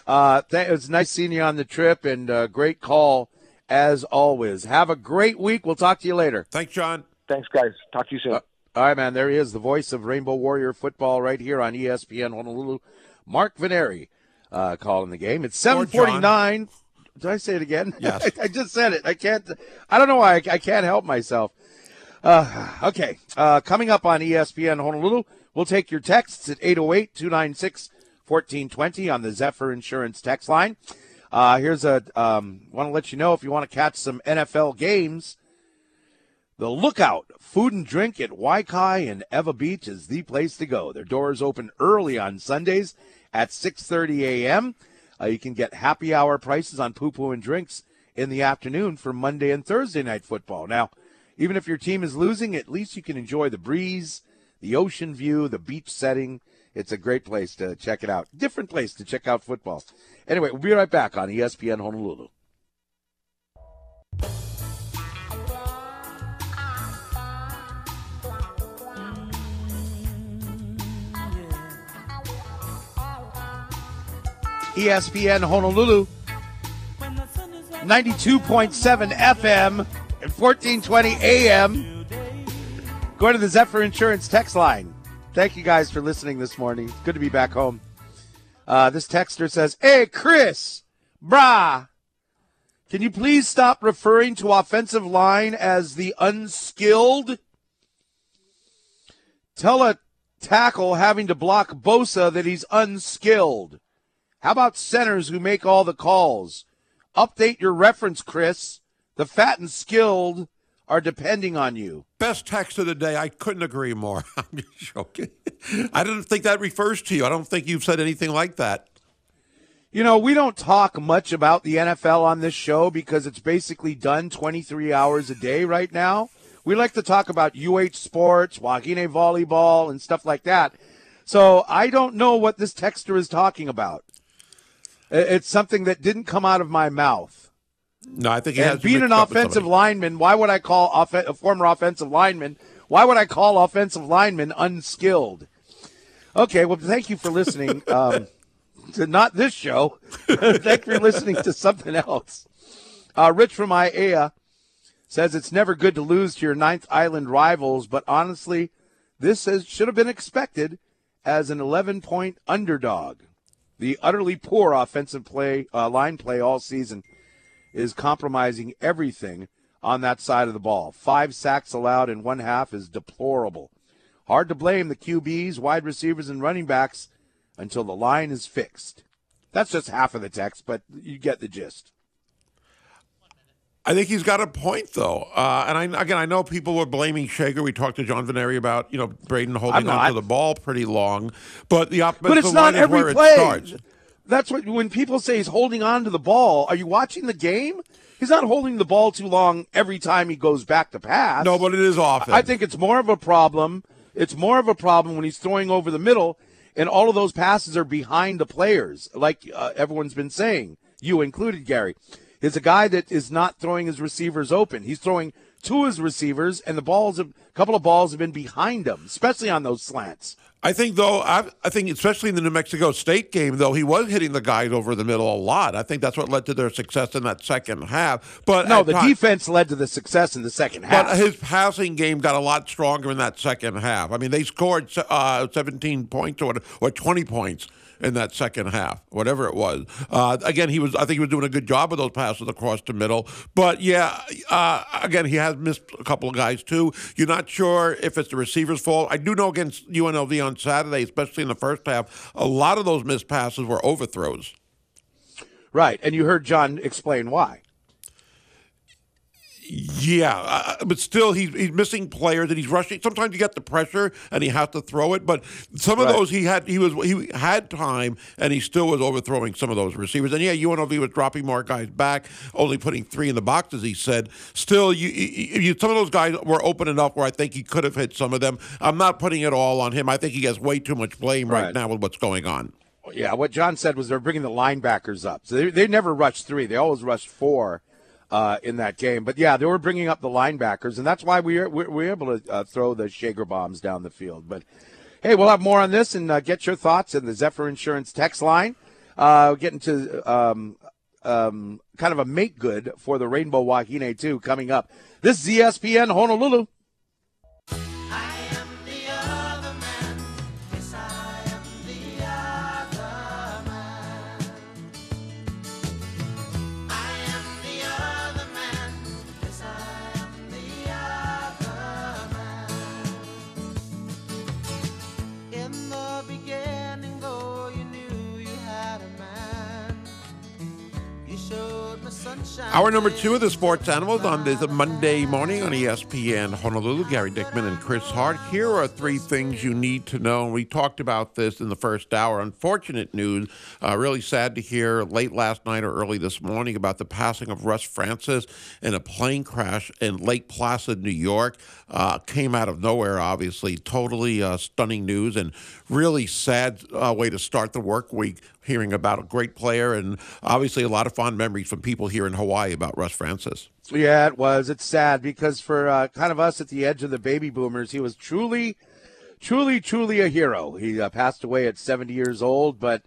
Uh, th- it was nice seeing you on the trip and uh, great call as always. Have a great week. We'll talk to you later. Thanks, John. Thanks, guys. Talk to you soon. Uh, all right, man. There he is, the voice of Rainbow Warrior football right here on ESPN Honolulu. Mark Veneri uh, calling the game. It's 749. Did I say it again? Yes. I, I, just said it. I can't. I don't know why. I, I can't help myself. Uh, okay. Uh, coming up on ESPN Honolulu, we'll take your texts at 808 296 1420 on the Zephyr Insurance text line. Uh, here's a um, want to let you know if you want to catch some NFL games. The Lookout Food and Drink at Wai Kai and Ewa Beach is the place to go. Their doors open early on Sundays at 6:30 a.m. Uh, you can get happy hour prices on pupu and drinks in the afternoon for Monday and Thursday night football. Now, even if your team is losing, at least you can enjoy the breeze, the ocean view, the beach setting. It's a great place to check it out. Different place to check out football. Anyway, we'll be right back on ESPN Honolulu. ESPN Honolulu, 92.7 FM and 1420 AM. Going to the Zephyr Insurance text line. Thank you guys for listening this morning. Good to be back home. Uh, this texter says, Hey, Chris, brah, can you please stop referring to offensive line as the unskilled? Tell a tackle having to block Bosa that he's unskilled. How about centers who make all the calls? Update your reference, Chris. The fat and skilled are depending on you. Best text of the day. I couldn't agree more. I'm just joking. I don't think that refers to you. I don't think you've said anything like that. You know, we don't talk much about the NFL on this show because it's basically done 23 hours a day right now. We like to talk about UH sports, Wahine volleyball, and stuff like that. So I don't know what this texter is talking about. It's something that didn't come out of my mouth. No, I think he and being an offensive lineman, why would I call off- a former offensive lineman? Why would I call offensive lineman unskilled? Okay, well, thank you for listening um, to not this show. thank you for listening to something else. Uh, Rich from Aiea says it's never good to lose to your ninth island rivals, but honestly, this has, should have been expected as an 11 point underdog. The utterly poor offensive play, uh, line play all season is compromising everything on that side of the ball. Five sacks allowed in one half is deplorable. Hard to blame the QBs, wide receivers, and running backs until the line is fixed. That's just half of the text, but you get the gist. I think he's got a point, though. Uh, and I, again, I know people were blaming Schager. We talked to John Veneri about you know Brayden holding on to the ball pretty long, but the offensive but it's not line every is where play. That's what when people say he's holding on to the ball. Are you watching the game? He's not holding the ball too long every time he goes back to pass. No, but it is often. I think it's more of a problem. It's more of a problem when he's throwing over the middle, and all of those passes are behind the players, like uh, everyone's been saying, you included, Gary is a guy that is not throwing his receivers open. He's throwing to his receivers, and the balls, a couple of balls have been behind him, especially on those slants. I think, though, I, I, think especially in the New Mexico State game, though, he was hitting the guys over the middle a lot. I think that's what led to their success in that second half. But no, the time, defense led to the success in the second half. But his passing game got a lot stronger in that second half. I mean, they scored uh, 17 points or, or 20 points in that second half, whatever it was. Uh, again, he was. I think he was doing a good job of those passes across the middle. But yeah, uh, again, he has missed a couple of guys too. You're not sure if it's the receiver's fault. I do know against UNLV on Saturday, especially in the first half, a lot of those missed passes were overthrows. Right, and you heard John explain why. Yeah, uh, but still, he's he's missing players and he's rushing. Sometimes you get the pressure and he has to throw it, but some of right. those he had he was he had time and he still was overthrowing some of those receivers. And yeah, UNLV was dropping more guys back, only putting three in the box, as he said. Still, you, you, you some of those guys were open enough where I think he could have hit some of them. I'm not putting it all on him. I think he has way too much blame right, right now with what's going on. Yeah, what John said was they're bringing the linebackers up. So they, they never rushed three; they always rushed four uh, in that game. But yeah, they were bringing up the linebackers, and that's why we are, we were able to uh, throw the Schager bombs down the field. But hey, we'll have more on this and uh, get your thoughts in the Zephyr Insurance text line. uh, getting to um, um, kind of a make good for the Rainbow Wahine too coming up. This is ESPN Honolulu. Hour number two of the Sports Animals on this Monday morning on ESPN Honolulu. Gary Dickman and Chris Hart. Here are three things you need to know. We talked about this in the first hour. Unfortunate news. Uh, really sad to hear late last night or early this morning about the passing of Russ Francis in a plane crash in Lake Placid, New York. Uh, came out of nowhere, obviously. Totally uh, stunning news and really sad uh, way to start the work week hearing about a great player and obviously a lot of fond memories from people here in Hawaii about Russ Francis. Yeah, it was. It's sad because for uh, kind of us at the edge of the baby boomers, he was truly, truly, truly a hero. He uh, passed away at 70 years old, but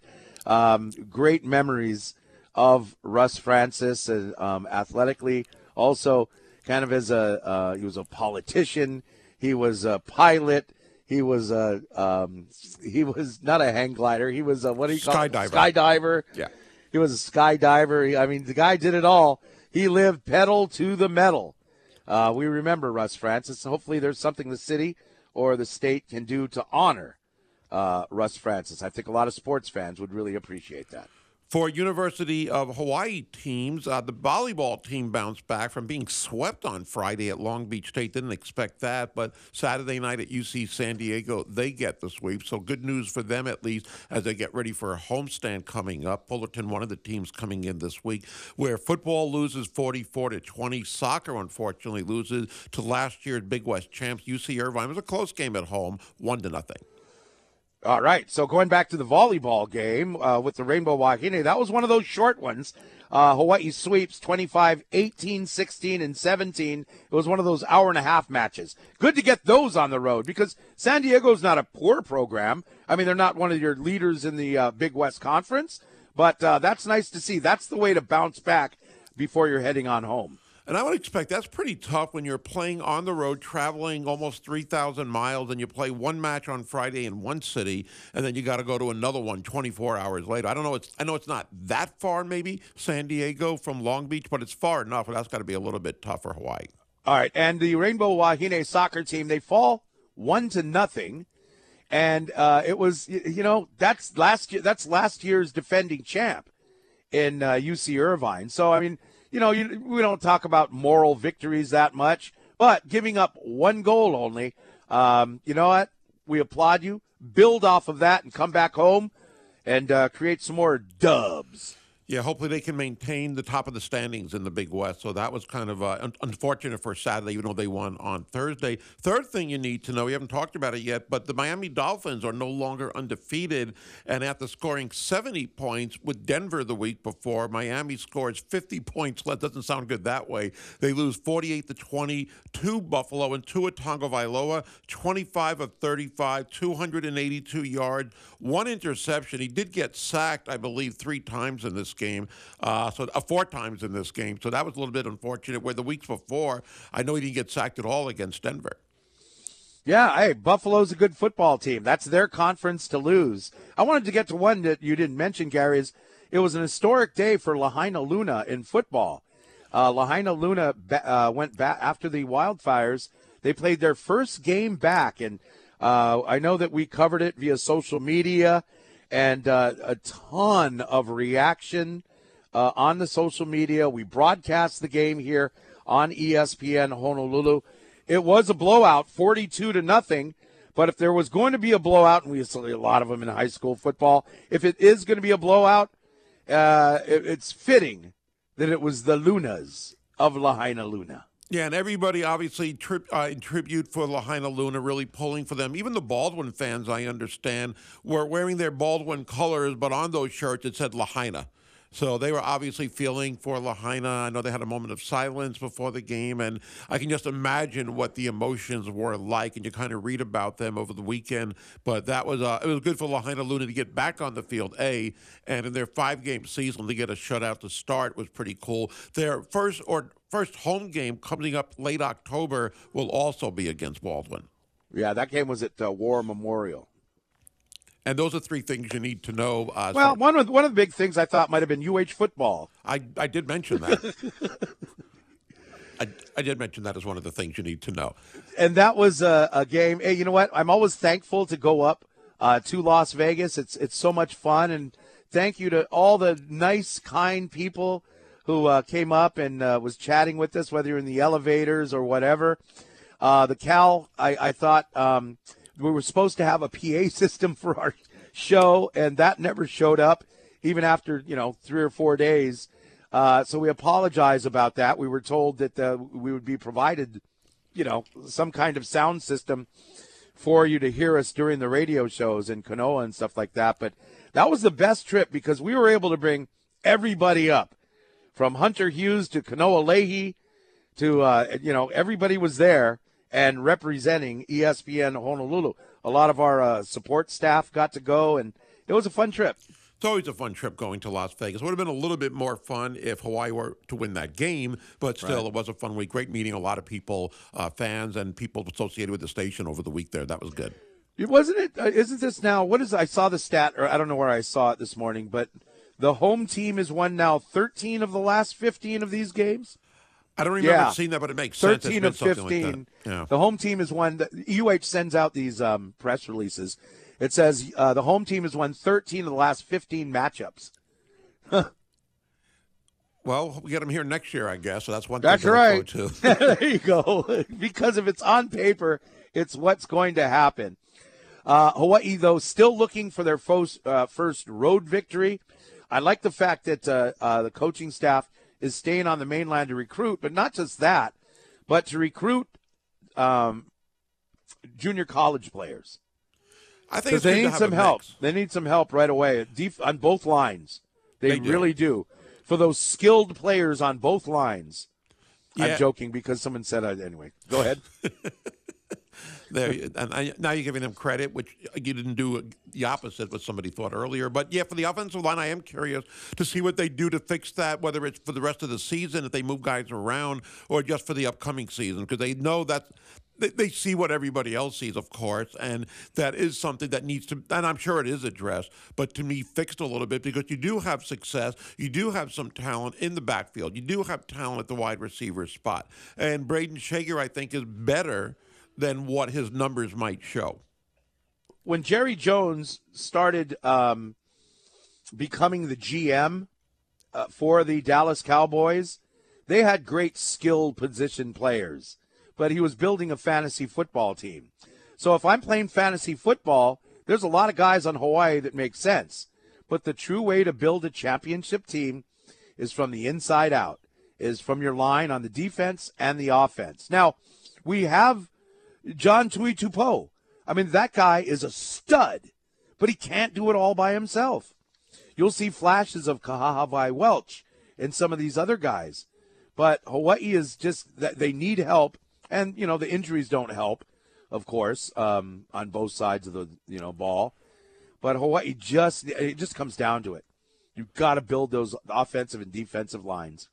um, great memories of Russ Francis uh, um, athletically. Also, kind of as a uh, he was a politician. He was a pilot. He was a um, he was not a hang glider. He was a what do you call skydiver. it? Skydiver. Yeah. He was a skydiver. I mean, the guy did it all. He lived pedal to the metal. Uh, we remember Russ Francis. Hopefully, there's something the city or the state can do to honor uh, Russ Francis. I think a lot of sports fans would really appreciate that. For University of Hawaii teams, uh, the volleyball team bounced back from being swept on Friday at Long Beach State. Didn't expect that, but Saturday night at UC San Diego, they get the sweep. So good news for them at least as they get ready for a homestand coming up. Fullerton, one of the teams coming in this week, where football loses 44 to 20. Soccer, unfortunately, loses to last year's Big West champs UC Irvine. It was a close game at home, one to nothing. All right. So going back to the volleyball game uh, with the Rainbow Wahine, that was one of those short ones. Uh, Hawaii sweeps 25, 18, 16, and 17. It was one of those hour and a half matches. Good to get those on the road because San Diego's not a poor program. I mean, they're not one of your leaders in the uh, Big West Conference, but uh, that's nice to see. That's the way to bounce back before you're heading on home. And I would expect that's pretty tough when you're playing on the road, traveling almost 3,000 miles, and you play one match on Friday in one city, and then you got to go to another one 24 hours later. I don't know. It's I know it's not that far, maybe San Diego from Long Beach, but it's far enough. That's got to be a little bit tough for Hawaii. All right, and the Rainbow Wahine soccer team they fall one to nothing, and uh, it was you know that's last year that's last year's defending champ in uh, UC Irvine. So I mean you know, you, we don't talk about moral victories that much, but giving up one goal only, um, you know what? We applaud you. Build off of that and come back home and uh, create some more dubs. Yeah, hopefully they can maintain the top of the standings in the Big West. So that was kind of uh, un- unfortunate for Saturday, even though they won on Thursday. Third thing you need to know, we haven't talked about it yet, but the Miami Dolphins are no longer undefeated. And after scoring 70 points with Denver the week before, Miami scores 50 points. That doesn't sound good that way. They lose 48 to 20 to Buffalo and Tua Tagovailoa, 25 of 35, 282 yards, one interception. He did get sacked, I believe, three times in this game, uh, so uh, four times in this game. So that was a little bit unfortunate. Where the weeks before, I know he didn't get sacked at all against Denver. Yeah, hey, Buffalo's a good football team. That's their conference to lose. I wanted to get to one that you didn't mention, Gary. Is it was an historic day for Lahainaluna in football. Uh, Lahainaluna uh, went back after the wildfires. They played their first game back, and uh, I know that we covered it via social media and uh, a ton of reaction uh, on the social media. We broadcast the game here on ESPN Honolulu. It was a blowout, 42 to nothing. But if there was going to be a blowout, and we see a lot of them in high school football, if it is going to be a blowout, uh, it, it's fitting that it was the Lunas of Lahainaluna. Yeah, and everybody obviously tri- uh, in tribute for Lahainaluna, really pulling for them. Even the Baldwin fans, I understand, were wearing their Baldwin colors, but on those shirts it said Lahaina. So they were obviously feeling for Lahaina. I know they had a moment of silence before the game, and I can just imagine what the emotions were like. And you kind of read about them over the weekend. But that was uh, it was good for Lahainaluna to get back on the field, a, and in their five game season to get a shutout to start was pretty cool. Their first or first home game coming up late October will also be against Baldwin. Yeah, that game was at uh, War Memorial. And those are three things you need to know. Uh, well, so, one of one of the big things I thought might have been UH football. I I did mention that. I, I did mention that as one of the things you need to know. And that was a, a game. Hey, you know what? I'm always thankful to go up uh, to Las Vegas. It's it's so much fun, and thank you to all the nice, kind people who uh, came up and uh, was chatting with us, whether you're in the elevators or whatever. Uh, the Cal, I, I thought um, we were supposed to have a PA system for our show, and that never showed up, even after you know three or four days. Uh, so we apologize about that. We were told that uh, we would be provided, you know, some kind of sound system for you to hear us during the radio shows in Kanoa and stuff like that. But that was the best trip because we were able to bring everybody up from Hunter Hughes to Kanoa Leahy to, uh, you know, everybody was there and representing ESPN Honolulu. A lot of our uh, support staff got to go, and it was a fun trip. It's always a fun trip going to Las Vegas. It would have been a little bit more fun if Hawaii were to win that game, but still, right. it was a fun week. Great meeting a lot of people, uh, fans, and people associated with the station over the week there. That was good. It Wasn't it? Uh, isn't this now? What is? I saw the stat, or I don't know where I saw it this morning, but the home team has won now 13 of the last 15 of these games. I don't remember yeah. seeing that, but it makes 13 sense. 13 of 15. Like yeah. The home team has won. The, UH sends out these um, press releases. It says uh, the home team has won 13 of the last 15 matchups. well, we get them here next year, I guess. So that's one. Thing. That's right. there you go. because if it's on paper, it's what's going to happen. Uh, Hawaii, though, still looking for their first, uh, first road victory. I like the fact that uh, uh, the coaching staff is staying on the mainland to recruit, but not just that, but to recruit um, junior college players. I think they need some help. Mix. They need some help right away Def- on both lines. They, they really do. For those skilled players on both lines. Yeah. I'm joking because someone said it anyway. Go ahead. there, and I, now you're giving them credit, which you didn't do the opposite what somebody thought earlier. But yeah, for the offensive line, I am curious to see what they do to fix that, whether it's for the rest of the season, if they move guys around, or just for the upcoming season, because they know that they, see what everybody else sees, of course, and that is something that needs to, and I'm sure it is addressed, but to me, fixed a little bit because you do have success, you do have some talent in the backfield, you do have talent at the wide receiver spot, and Brayden Schager, I think, is better than what his numbers might show. When Jerry Jones started um, becoming the GM uh, for the Dallas Cowboys, they had great skilled position players, but he was building a fantasy football team. So if I'm playing fantasy football, there's a lot of guys on Hawaii that make sense. But the true way to build a championship team is from the inside out, is from your line on the defense and the offense. Now, we have John Tuitupou. I mean, that guy is a stud, but he can't do it all by himself. You'll see flashes of Kahahavai Welch and some of these other guys. But Hawaii is just that they need help, and you know the injuries don't help, of course, um, on both sides of the you know ball. But Hawaii just it just comes down to it. You've got to build those offensive and defensive lines.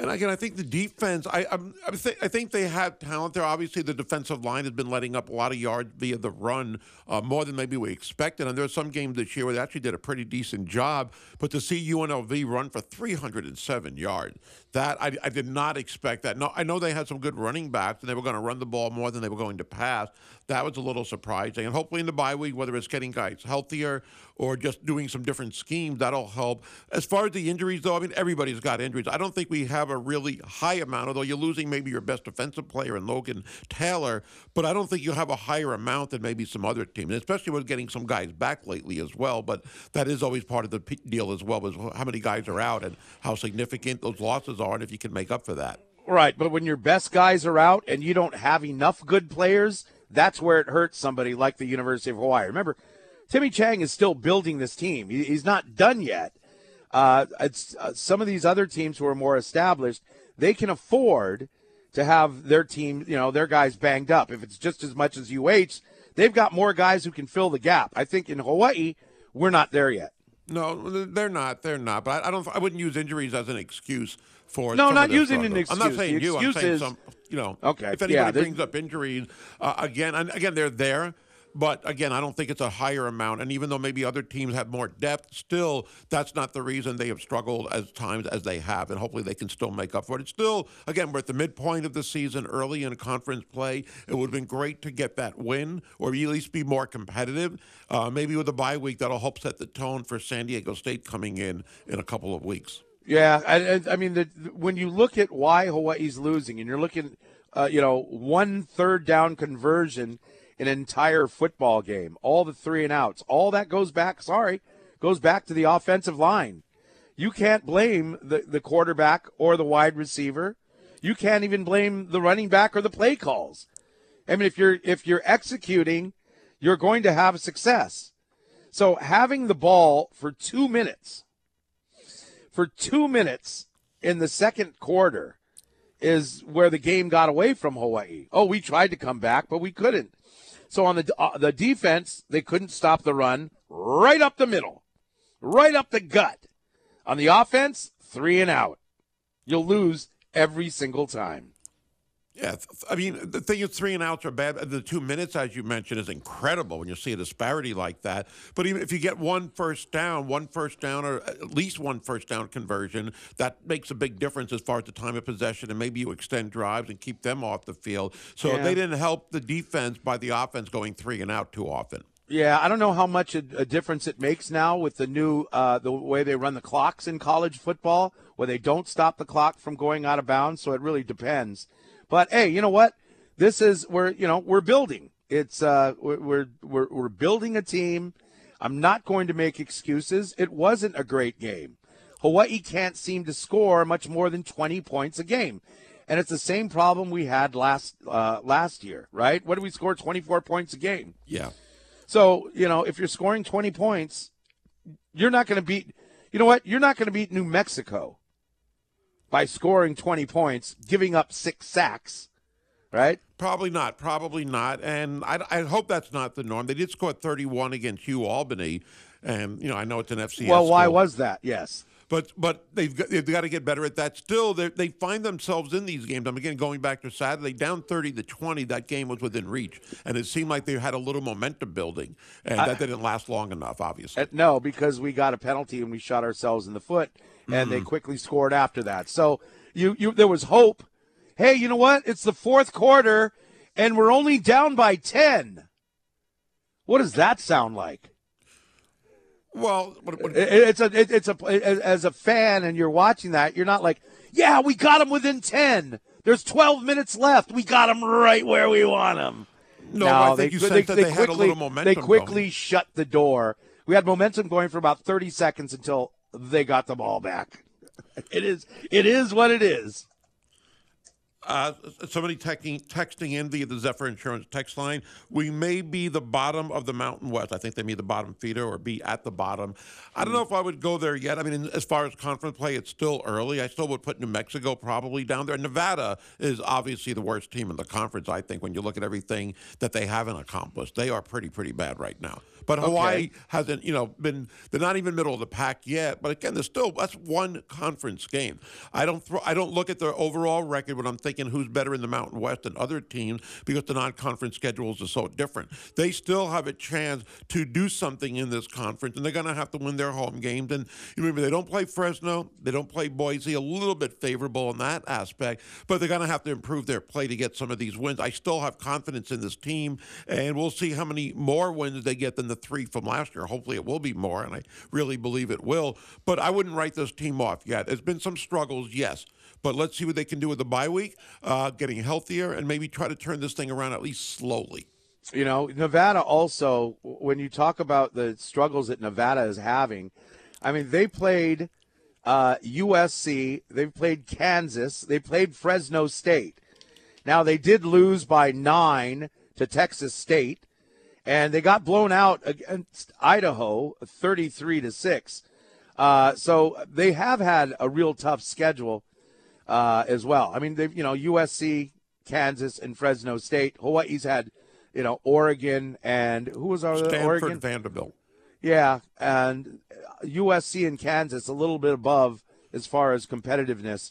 And again, I think the defense. I I'm, I, th- I think they have talent there. Obviously, the defensive line has been letting up a lot of yards via the run, uh, more than maybe we expected. And there are some games this year where they actually did a pretty decent job. But to see UNLV run for 307 yards, that I, I did not expect that. No, I know they had some good running backs and they were going to run the ball more than they were going to pass. That was a little surprising. And hopefully in the bye week, whether it's getting guys healthier or just doing some different schemes, that'll help. As far as the injuries, though, I mean, everybody's got injuries. I don't think we have a really high amount, although you're losing maybe your best defensive player in Logan Taylor, but I don't think you have a higher amount than maybe some other teams, especially with getting some guys back lately as well. But that is always part of the deal as well, is how many guys are out and how significant those losses are, and if you can make up for that. Right, but when your best guys are out and you don't have enough good players, that's where it hurts somebody like the University of Hawaii. Remember, Timmy Chang is still building this team. He's not done yet. Uh, it's uh, some of these other teams who are more established. They can afford to have their team, you know, their guys banged up. If it's just as much as UH, they've got more guys who can fill the gap. I think in Hawaii, we're not there yet. No, they're not. They're not. But I don't. I wouldn't use injuries as an excuse for. No, not using an excuse. I'm not saying the you. I'm saying some. You know. Okay. If anybody yeah, brings up injuries uh, again, and again, they're there. But again, I don't think it's a higher amount. And even though maybe other teams have more depth, still, that's not the reason they have struggled as times as they have. And hopefully they can still make up for it. It's still, again, we're at the midpoint of the season, early in conference play. It would have been great to get that win or at least be more competitive. Uh, maybe with a bye week, that'll help set the tone for San Diego State coming in in a couple of weeks. Yeah, I, I mean, the, when you look at why Hawaii's losing, and you're looking, uh, you know, one third down conversion an entire football game, all the three and outs, all that goes back, sorry, goes back to the offensive line. You can't blame the, the quarterback or the wide receiver. You can't even blame the running back or the play calls. I mean, if you're if you're executing, you're going to have success. So having the ball for two minutes, for two minutes in the second quarter, is where the game got away from Hawaii. Oh, we tried to come back, but we couldn't. So on the uh, the defense, they couldn't stop the run right up the middle, right up the gut. On the offense, three and out. You'll lose every single time. Yeah, I mean, the thing is, three and outs are bad. The two minutes, as you mentioned, is incredible when you see a disparity like that. But even if you get one first down, one first down, or at least one first down conversion, that makes a big difference as far as the time of possession. And maybe you extend drives and keep them off the field. So yeah. they didn't help the defense by the offense going three and out too often. Yeah, I don't know how much a, a difference it makes now with the new uh, the way they run the clocks in college football, where they don't stop the clock from going out of bounds. So it really depends. But hey, you know what? This is we're you know we're building. It's uh we're we're we're building a team. I'm not going to make excuses. It wasn't a great game. Hawaii can't seem to score much more than 20 points a game. And it's the same problem we had last uh, last year, right? What did we score 24 points a game? Yeah. So, you know, if you're scoring 20 points, you're not going to beat You know what? You're not going to beat New Mexico by scoring 20 points, giving up six sacks, right? Probably not. Probably not. And I, I hope that's not the norm. They did score 31 against UAlbany. And, you know, I know it's an FCS. Well, why school. was that? Yes. But but they've got, they've got to get better at that. Still, they find themselves in these games. I'm again going back to Saturday, down 30 to 20. That game was within reach, and it seemed like they had a little momentum building, and I, that didn't last long enough. Obviously, uh, no, because we got a penalty and we shot ourselves in the foot and mm-hmm. they quickly scored after that. So you, you there was hope. Hey, you know what? It's the fourth quarter, and we're only down by ten. What does that sound like? Well, what, what, it's a it's a as a fan, and you're watching that, you're not like, yeah, we got them within ten. There's 12 minutes left. We got them right where we want them. No, no they, they, they, they, quickly, They quickly going. shut the door. We had momentum going for about 30 seconds until they got the ball back. It is it is what it is. Uh, somebody texting, texting in via the Zephyr Insurance text line. We may be the bottom of the Mountain West. I think they mean the bottom feeder or be at the bottom. I don't know if I would go there yet. I mean, as far as conference play, it's still early. I still would put New Mexico probably down there. Nevada is obviously the worst team in the conference, I think, when you look at everything that they haven't accomplished. They are pretty, pretty bad right now. But Hawaii okay. hasn't, you know, been they're not even middle of the pack yet. But again, there's still that's one conference game. I don't throw, I don't look at their overall record when I'm thinking who's better in the Mountain West than other teams because the non-conference schedules are so different. They still have a chance to do something in this conference, and they're going to have to win their home games. And remember, they don't play Fresno, they don't play Boise, a little bit favorable in that aspect, but they're going to have to improve their play to get some of these wins. I still have confidence in this team, and we'll see how many more wins they get than the three from last year. Hopefully, it will be more, and I really believe it will. But I wouldn't write this team off yet. There's been some struggles, yes. But let's see what they can do with the bye week, uh, getting healthier, and maybe try to turn this thing around at least slowly. You know, Nevada also, when you talk about the struggles that Nevada is having, I mean, they played uh, USC, they played Kansas, they played Fresno State. Now, they did lose by nine to Texas State and they got blown out against Idaho 33 to 6. Uh, so they have had a real tough schedule uh, as well. I mean, they've you know USC, Kansas, and Fresno State. Hawaii's had you know Oregon and who was our Stanford, Oregon Vanderbilt. Yeah, and USC and Kansas a little bit above as far as competitiveness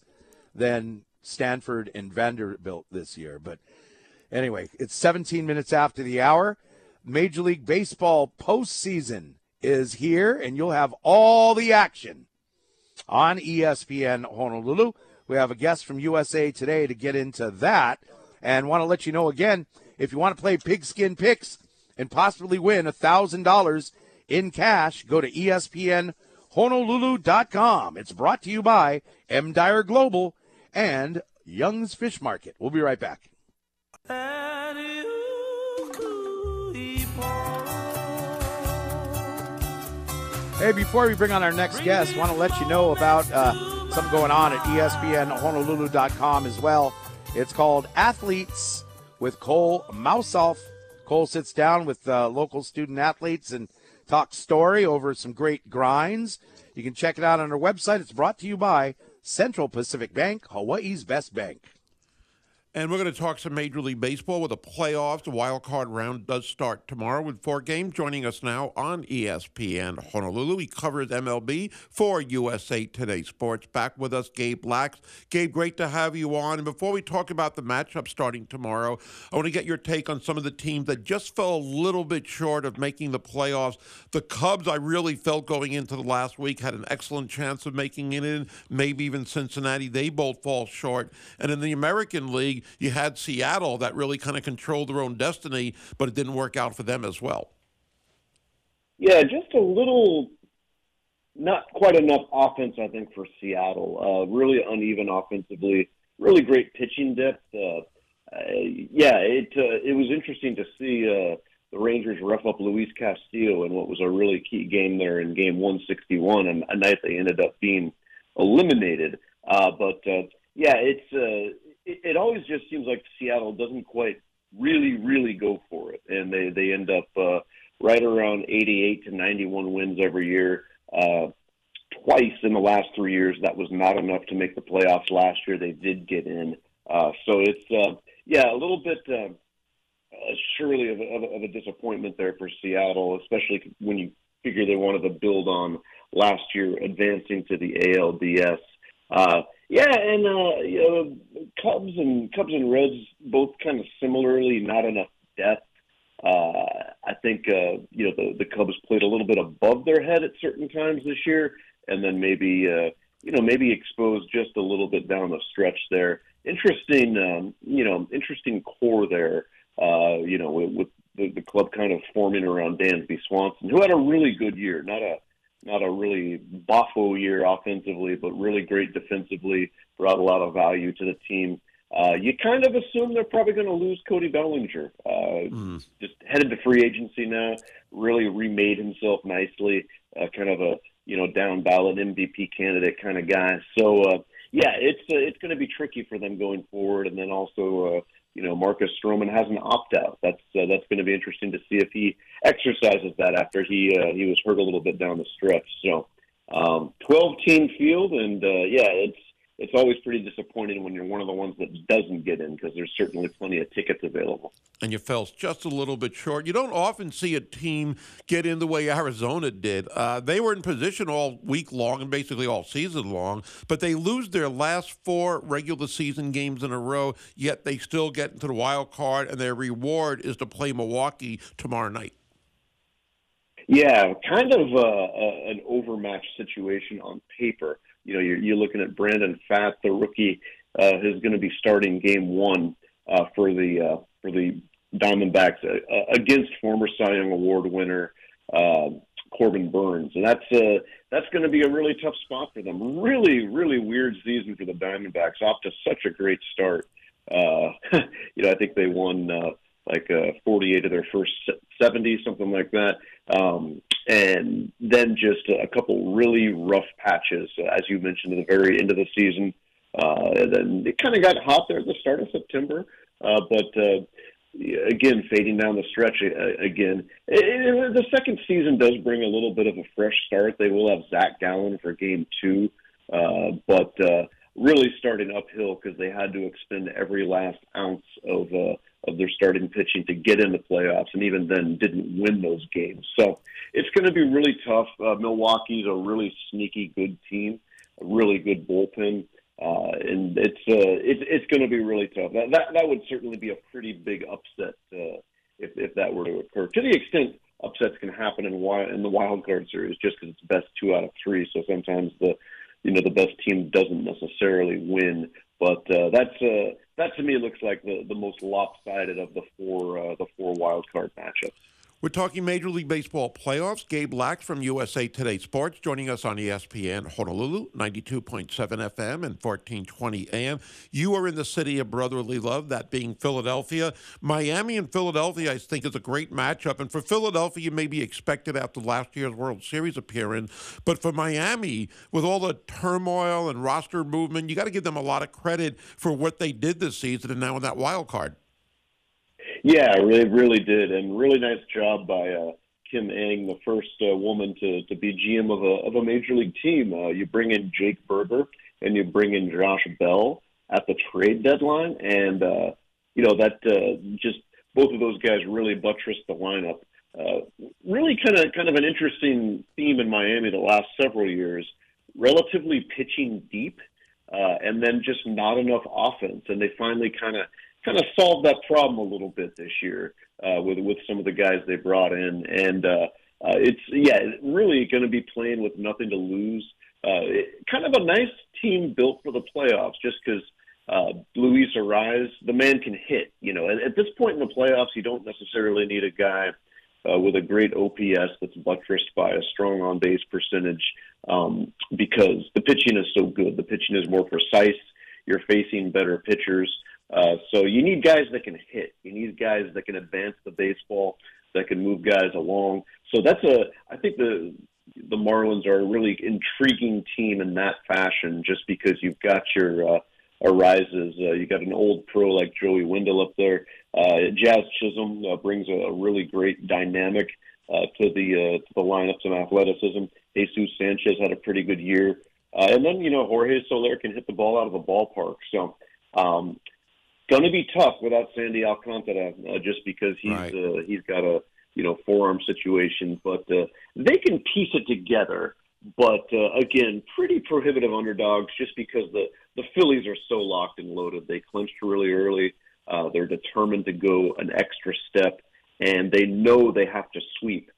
than Stanford and Vanderbilt this year. But anyway, it's 17 minutes after the hour. Major League Baseball postseason is here, and you'll have all the action on ESPN Honolulu. We have a guest from USA Today to get into that, and want to let you know again if you want to play pigskin picks and possibly win a thousand dollars in cash, go to ESPNHonolulu.com. It's brought to you by M. Dyer Global and Young's Fish Market. We'll be right back. Hey, before we bring on our next guest, want to let you know about uh, something going on at ESPNHonolulu.com as well. It's called Athletes with Cole Mouseoff. Cole sits down with uh, local student athletes and talk story over some great grinds. You can check it out on our website. It's brought to you by Central Pacific Bank, Hawaii's best bank. And we're going to talk some Major League Baseball with the playoffs. The wild card round does start tomorrow with four games. Joining us now on ESPN Honolulu, he covers MLB for USA Today Sports. Back with us, Gabe Lacques. Gabe, great to have you on. And before we talk about the matchup starting tomorrow, I want to get your take on some of the teams that just fell a little bit short of making the playoffs. The Cubs, I really felt going into the last week, had an excellent chance of making it in. Maybe even Cincinnati. They both fall short. And in the American League, you had Seattle that really kind of controlled their own destiny, but it didn't work out for them as well. Yeah, just a little, not quite enough offense, I think, for Seattle. Uh, really uneven offensively, really great pitching depth. Uh, uh, yeah, it uh, it was interesting to see uh, the Rangers rough up Luis Castillo in what was a really key game there in Game 161, and a night they ended up being eliminated. Uh, but uh, yeah, it's uh, it, it always just seems like Seattle doesn't quite really, really go for it, and they they end up uh, right around 88 to 91 wins every year. Uh, twice in the last three years, that was not enough to make the playoffs. Last year, they did get in, uh, so it's uh, yeah, a little bit. Uh, uh, surely of a, of, of a disappointment there for Seattle, especially when you figure they wanted to build on last year advancing to the ALDS. Uh, yeah, and uh, you know, Cubs and Cubs and Reds both kind of similarly not enough depth. Uh, I think uh, you know the the Cubs played a little bit above their head at certain times this year, and then maybe uh, you know maybe exposed just a little bit down the stretch there. Interesting, um, you know, interesting core there. Uh, you know, with, with the, the club kind of forming around Dansby Swanson, who had a really good year, not a not a really boffo year offensively, but really great defensively. Brought a lot of value to the team. Uh, you kind of assume they're probably going to lose Cody Bellinger. Uh, mm. Just headed to free agency now. Really remade himself nicely. Uh, kind of a you know down ballot MVP candidate kind of guy. So uh, yeah, it's uh, it's going to be tricky for them going forward. And then also uh, you know, Marcus Stroman has an opt out. That's uh, that's going to be interesting to see if he exercises that after he uh, he was hurt a little bit down the stretch. So, um, twelve team field, and uh, yeah, it's it's always pretty disappointing when you're one of the ones that doesn't get in because there's certainly plenty of tickets available. And you fell just a little bit short. You don't often see a team get in the way Arizona did. Uh, they were in position all week long and basically all season long, but they lose their last four regular season games in a row, yet they still get into the wild card, and their reward is to play Milwaukee tomorrow night. Yeah, kind of uh, an overmatched situation on paper you know, you're, you're looking at Brandon Pfaadt, the rookie, uh, who's going to be starting Game One uh, for the uh, for the Diamondbacks uh, uh, against former Cy Young Award winner uh, Corbin Burnes, and that's uh, that's going to be a really tough spot for them. Really, really weird season for the Diamondbacks. Off to such a great start. Uh, you know, I think they won uh, like uh, 48 of their first 70, something like that. Um, and then just a couple really rough patches, uh, as you mentioned, at the very end of the season. Uh, and then it kind of got hot there at the start of September, uh, but uh, again fading down the stretch again. It, the second season does bring a little bit of a fresh start. They will have Zach Gallen for game two, uh, but uh, really starting uphill because they had to expend every last ounce of uh, of their starting pitching to get in the playoffs, and even then didn't win those games. So it's going to be really tough. Uh, Milwaukee's a really sneaky good team, a really good bullpen. Uh, and it's uh, it's it's going to be really tough. That, that that would certainly be a pretty big upset uh, if if that were to occur. To the extent upsets can happen in wild, in the wild card series, just because it's best two out of three. So sometimes the you know the best team doesn't necessarily win. But uh, that's uh, that to me looks like the, the most lopsided of the four uh, the four wild card matchups. We're talking Major League Baseball playoffs. Gabe Lacques from USA Today Sports joining us on ESPN Honolulu, 92.7 FM and 1420 AM. You are in the city of brotherly love, that being Philadelphia. Miami and Philadelphia, I think, is a great matchup. And for Philadelphia, you may be expected after last year's World Series appearance. But for Miami, with all the turmoil and roster movement, you got to give them a lot of credit for what they did this season and now in that wild card. Yeah, really, really did, and really nice job by uh, Kim Ng, the first uh, woman to to be GM of a of a major league team. Uh, you bring in Jake Burger and you bring in Josh Bell at the trade deadline, and uh, you know that uh, just both of those guys really buttressed the lineup. Uh, really, kind of kind of an interesting theme in Miami the last several years. Relatively pitching deep, uh, and then just not enough offense, and they finally kind of kind of solved that problem a little bit this year uh, with with some of the guys they brought in, and uh, uh, it's yeah, really going to be playing with nothing to lose. Uh, it, kind of a nice team built for the playoffs, just because uh, Luis Arraez, the man can hit. You know, at, at this point in the playoffs, you don't necessarily need a guy. Uh, with a great OPS that's buttressed by a strong on base percentage um, because the pitching is so good. The pitching is more precise. You're facing better pitchers. Uh, so you need guys that can hit. You need guys that can advance the baseball, that can move guys along. So that's a. I think the the Marlins are a really intriguing team in that fashion, just because you've got your uh, arises. Uh, you got an old pro like Joey Wendle up there. Uh, Jazz Chisholm uh, brings a, a really great dynamic uh, to the uh, to the lineups and athleticism. Jesus Sanchez had a pretty good year, uh, and then you know Jorge Soler can hit the ball out of the ballpark. So um, going to be tough without Sandy Alcantara, uh, just because he's right. uh, he's got a you know forearm situation. But uh, they can piece it together. But uh, again, pretty prohibitive underdogs, just because the the Phillies are so locked and loaded. They clinched really early. Uh, they're determined to go an extra step, and they know they have to sweep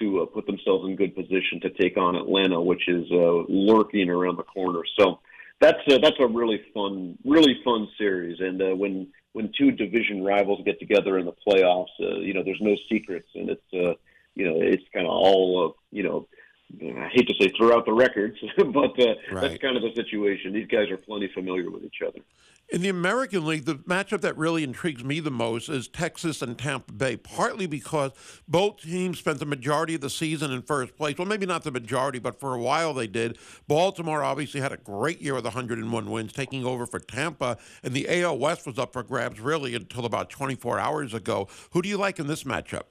to uh, put themselves in good position to take on Atlanta, which is uh, lurking around the corner. So that's a, that's a really fun, really fun series. And uh, when when two division rivals get together in the playoffs, uh, you know, there's no secrets, and it's uh, you know, it's kind of all uh, you know I hate to say throughout the records, but uh, right. that's kind of the situation. These guys are plenty familiar with each other. In the American League, the matchup that really intrigues me the most is Texas and Tampa Bay, partly because both teams spent the majority of the season in first place. Well, maybe not the majority, but for a while they did. Baltimore obviously had a great year with 101 wins, taking over for Tampa, and the AL West was up for grabs really until about 24 hours ago. Who do you like in this matchup?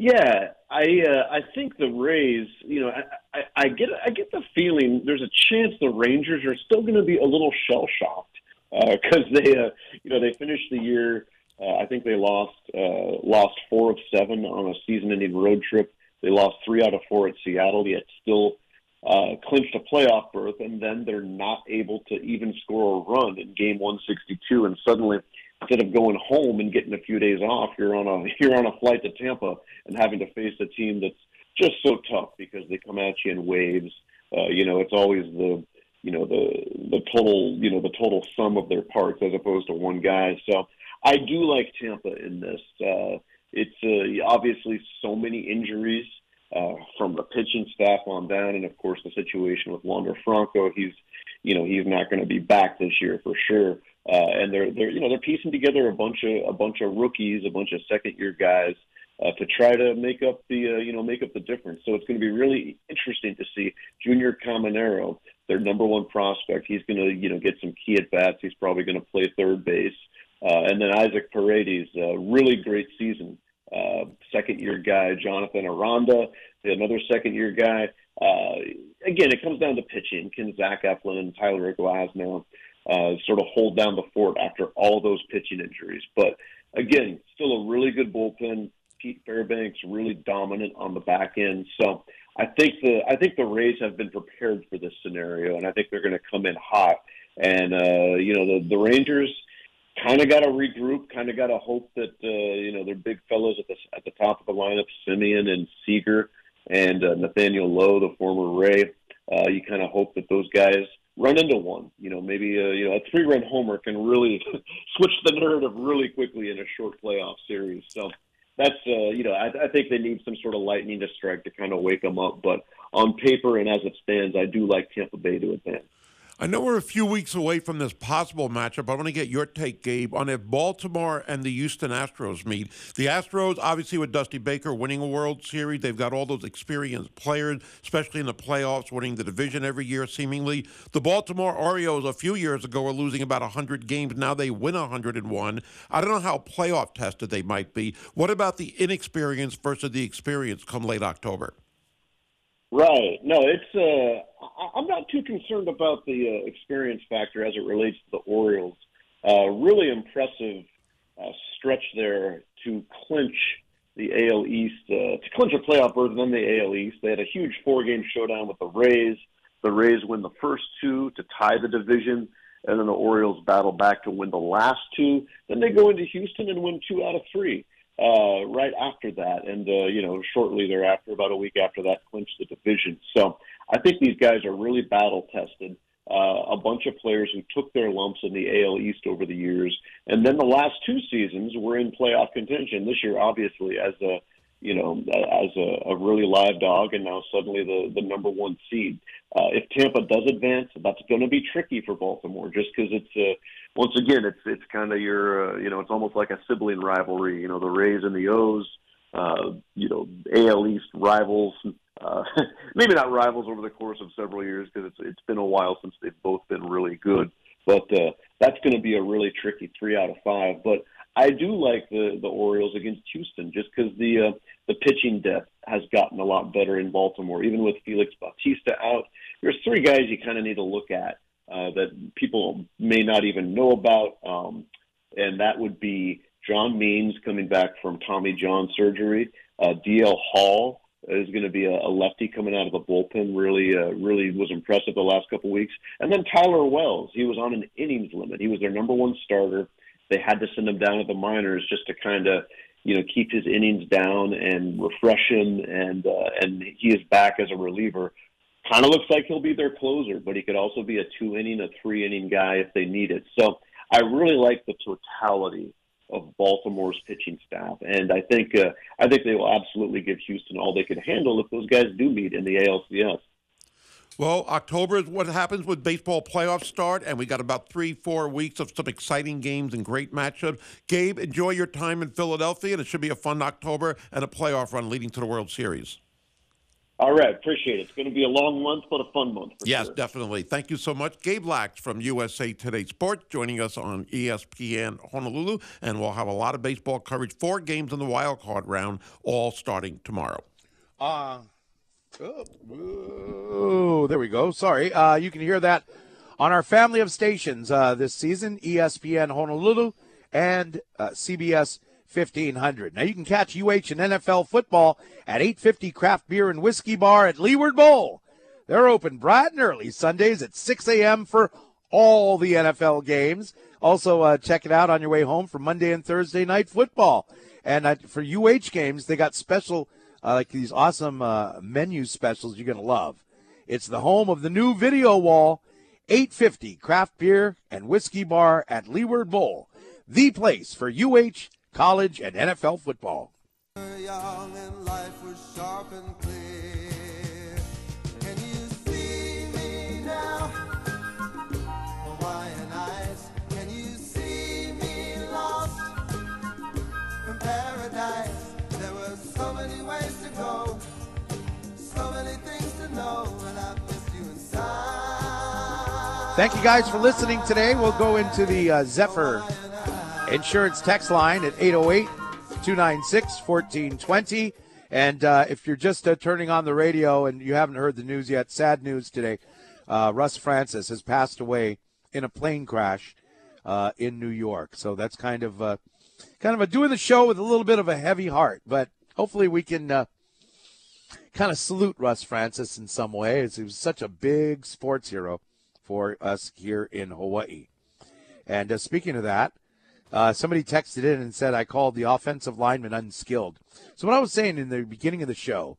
Yeah, I uh, I think the Rays. You know, I, I, I get I get the feeling there's a chance the Rangers are still going to be a little shell shocked because uh, they uh, you know they finished the year. Uh, I think they lost uh, lost four of seven on a season-ending road trip. They lost three out of four at Seattle, yet still uh, clinched a playoff berth, and then they're not able to even score a run in Game 162, and suddenly instead of going home and getting a few days off, you're on a you're on a flight to Tampa and having to face a team that's just so tough because they come at you in waves. Uh, you know, it's always the you know the the total you know the total sum of their parts as opposed to one guy. So I do like Tampa in this. Uh, it's uh, obviously so many injuries uh, from the pitching staff on down, and of course the situation with Wander Franco. He's you know he's not going to be back this year for sure. Uh, and they're they're you know they're piecing together a bunch of a bunch of rookies, a bunch of second year guys uh, to try to make up the uh, you know make up the difference. So it's going to be really interesting to see Junior Caminero, their number one prospect. He's going to you know get some key at bats. He's probably going to play third base. Uh, and then Isaac Paredes, uh, really great season. Uh, second year guy, Jonathan Aranda, another second year guy. Uh, again, it comes down to pitching. Can Zach Eflin and Tyler Glasnow uh, sort of hold down the fort after all those pitching injuries? But again, still a really good bullpen. Pete Fairbanks really dominant on the back end. So I think the I think the Rays have been prepared for this scenario, and I think they're going to come in hot. And uh, you know the the Rangers kind of got to regroup, kind of got to hope that uh, you know their big fellows at the at the top of the lineup, Semien and Seager and uh, Nathaniel Lowe, the former Ray. Uh, you kind of hope that those guys run into one. You know, maybe a, you know a three run homer can really switch the narrative really quickly in a short playoff series. So that's uh, you know I, I think they need some sort of lightning to strike to kind of wake them up. But on paper and as it stands, I do like Tampa Bay to advance. I know we're a few weeks away from this possible matchup. I want to get your take, Gabe, on if Baltimore and the Houston Astros meet. The Astros, obviously, with Dusty Baker winning a World Series, they've got all those experienced players, especially in the playoffs, winning the division every year, seemingly. The Baltimore Orioles, a few years ago, were losing about 100 games. Now they win 101. I don't know how playoff tested they might be. What about the inexperience versus the experience come late October? Right. No, it's. Uh, I'm not too concerned about the uh, experience factor as it relates to the Orioles. Uh, really impressive uh, stretch there to clinch the AL East, uh, to clinch a playoff berth in the AL East. They had a huge four-game showdown with the Rays. The Rays win the first two to tie the division, and then the Orioles battle back to win the last two. Then they go into Houston and win two out of three uh, right after that, and uh, you know, shortly thereafter, about a week after that, clinched the division. So I think these guys are really battle tested. Uh, a bunch of players who took their lumps in the AL East over the years, and then the last two seasons were in playoff contention. This year, obviously, as a you know, as a, a really live dog, and now suddenly the the number one seed. Uh, if Tampa does advance, that's going to be tricky for Baltimore, just because it's uh, once again it's it's kind of your uh, you know it's almost like a sibling rivalry. You know, the Rays and the O's. Uh, you know, AL East rivals. Uh, maybe not rivals over the course of several years because it's it's been a while since they've both been really good. But uh, that's going to be a really tricky three out of five. But I do like the the Orioles against Houston just because the uh, the pitching depth has gotten a lot better in Baltimore. Even with Felix Bautista out, there's three guys you kind of need to look at uh, that people may not even know about, um, and that would be John Means coming back from Tommy John surgery. Uh, DL Hall is going to be a, a lefty coming out of the bullpen. Really, uh, really was impressive the last couple weeks. And then Tyler Wells, he was on an innings limit. He was their number one starter. They had to send him down to the minors just to kind of you know keep his innings down and refresh him and uh, and he is back as a reliever kind of looks like he'll be their closer but he could also be a two inning a three inning guy if they need it so i really like the totality of baltimore's pitching staff and i think uh, i think they will absolutely give houston all they can handle if those guys do meet in the alcs well, October is what happens with baseball playoffs start, and we got about three, four weeks of some exciting games and great matchups. Gabe, enjoy your time in Philadelphia, and it should be a fun October and a playoff run leading to the World Series. All right, appreciate it. It's going to be a long month, but a fun month. yes, sure. definitely. Thank you so much. Gabe Lacques from USA Today Sports joining us on ESPN Honolulu, and we'll have a lot of baseball coverage. Four games in the wild card round, all starting tomorrow. Uh, Oh, there we go. Sorry. Uh, you can hear that on our family of stations uh, this season ESPN Honolulu and uh, CBS 1500. Now you can catch UH and NFL football at 850 Craft Beer and Whiskey Bar at Leeward Bowl. They're open bright and early Sundays at 6 a.m. for all the NFL games. Also, uh, check it out on your way home for Monday and Thursday night football. And uh, for UH games, they got special – uh, like these awesome uh, menu specials you're going to love. It's the home of the new video wall, 850 craft beer and whiskey bar at Leeward Bowl, the place for UH, college, and NFL football. Thank you guys for listening today. We'll go into the uh, Zephyr Insurance text line at 808 296 1420. And uh, if you're just uh, turning on the radio and you haven't heard the news yet, sad news today. Uh, Russ Francis has passed away in a plane crash uh, in New York. So that's kind of uh, kind of a doing the show with a little bit of a heavy heart, but hopefully we can uh, kind of salute Russ Francis in some way. as He was such a big sports hero for us here in Hawaii. And speaking of that, uh, somebody texted in and said I called the offensive lineman unskilled. So what I was saying in the beginning of the show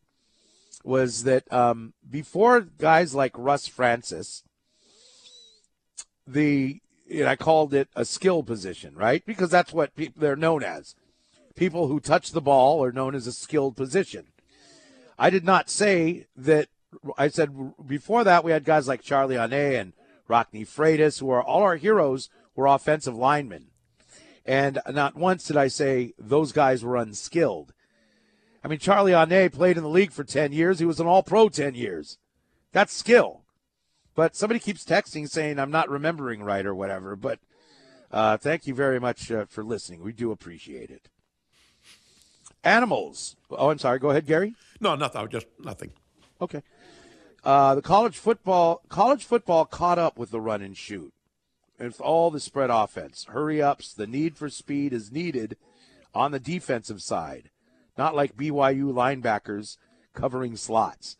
was that um, before guys like Russ Francis, the and I called it a skill position, right? Because that's what pe- they're known as. People who touch the ball are known as a skilled position. I did not say that. I said before that we had guys like Charlie Ane and Rockne Freitas, who are all our heroes, were offensive linemen. And not once did I say those guys were unskilled. I mean, Charlie Ane played in the league for 10 years. He was an all pro 10 years. That's skill. But somebody keeps texting saying I'm not remembering right or whatever. But uh, thank you very much uh, for listening. We do appreciate it. Animals. Oh, I'm sorry. Go ahead, Gary. No, nothing. Just nothing. Okay. Uh, the college football college football caught up with the run and shoot, and all the spread offense, hurry ups. The need for speed is needed on the defensive side, not like BYU linebackers covering slots.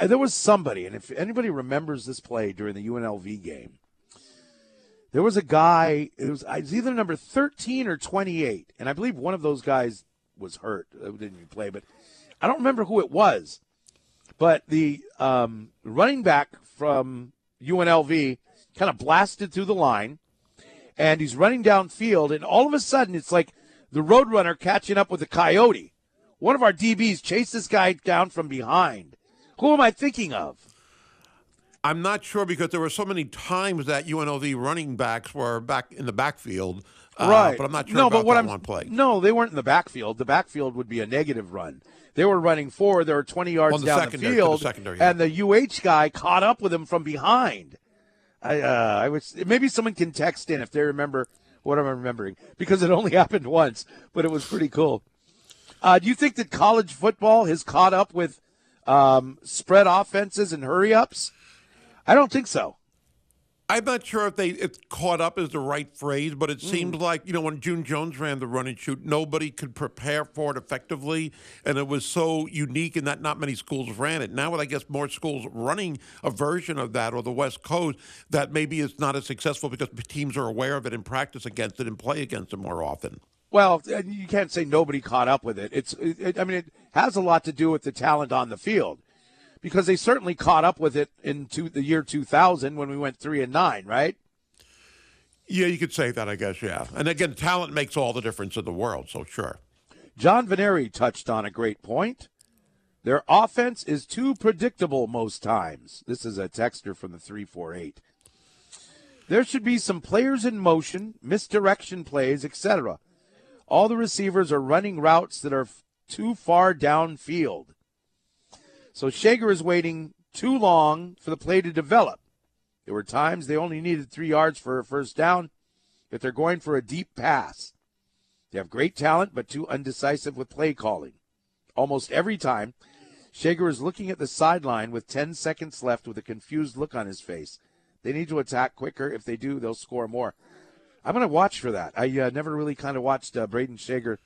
There was somebody, and if anybody remembers this play during the UNLV game, there was a guy. It was, it was either number thirteen or twenty-eight, and I believe one of those guys was hurt. Didn't even play, but I don't remember who it was. But the um, running back from UNLV kind of blasted through the line, and he's running downfield, and all of a sudden it's like the Roadrunner catching up with the Coyote. One of our DBs chased this guy down from behind. Who am I thinking of? I'm not sure because there were so many times that UNLV running backs were back in the backfield. Uh, right. But I'm not sure no, about but what that I'm, one play. No, they weren't in the backfield. The backfield would be a negative run. They were running forward. They were 20 yards On the down the the field, secondary, yeah. and the UH guy caught up with him from behind. I, uh, I was maybe someone can text in if they remember what I'm remembering because it only happened once, but it was pretty cool. Uh, do you think that college football has caught up with um, spread offenses and hurry ups? I don't think so. I'm not sure if they if caught up is the right phrase, but it seems mm. like you know when June Jones ran the run and shoot, nobody could prepare for it effectively, and it was so unique in that not many schools ran it. Now, with I guess more schools running a version of that, or the West Coast, that maybe it's not as successful because teams are aware of it and practice against it and play against it more often. Well, you can't say nobody caught up with it. It's, it, I mean, it has a lot to do with the talent on the field, because they certainly caught up with it into the year 2000 when we went three and nine, right? Yeah, you could say that, I guess. Yeah, and again, talent makes all the difference in the world. So sure. John Veneri touched on a great point. Their offense is too predictable most times. This is a texter from the 348. There should be some players in motion, misdirection plays, etc. All the receivers are running routes that are too far downfield. So Schager is waiting too long for the play to develop. There were times they only needed three yards for a first down if they're going for a deep pass. They have great talent, but too undecisive with play calling. Almost every time, Schager is looking at the sideline with 10 seconds left with a confused look on his face. They need to attack quicker. If they do, they'll score more. I'm going to watch for that. I uh, never really kind of watched uh, Brayden Schager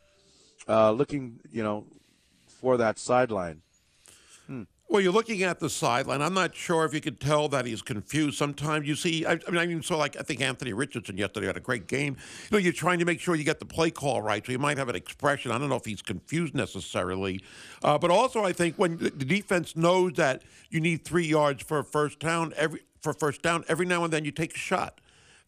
uh, looking, you know, for that sideline. Well, you're looking at the sideline. I'm not sure if you could tell that he's confused. Sometimes you see, I, I mean, I even saw like I think Anthony Richardson yesterday had a great game. You know, you're trying to make sure you get the play call right, so you might have an expression. I don't know if he's confused necessarily, uh, but also I think when the defense knows that you need three yards for a first down, every for first down, every now and then you take a shot.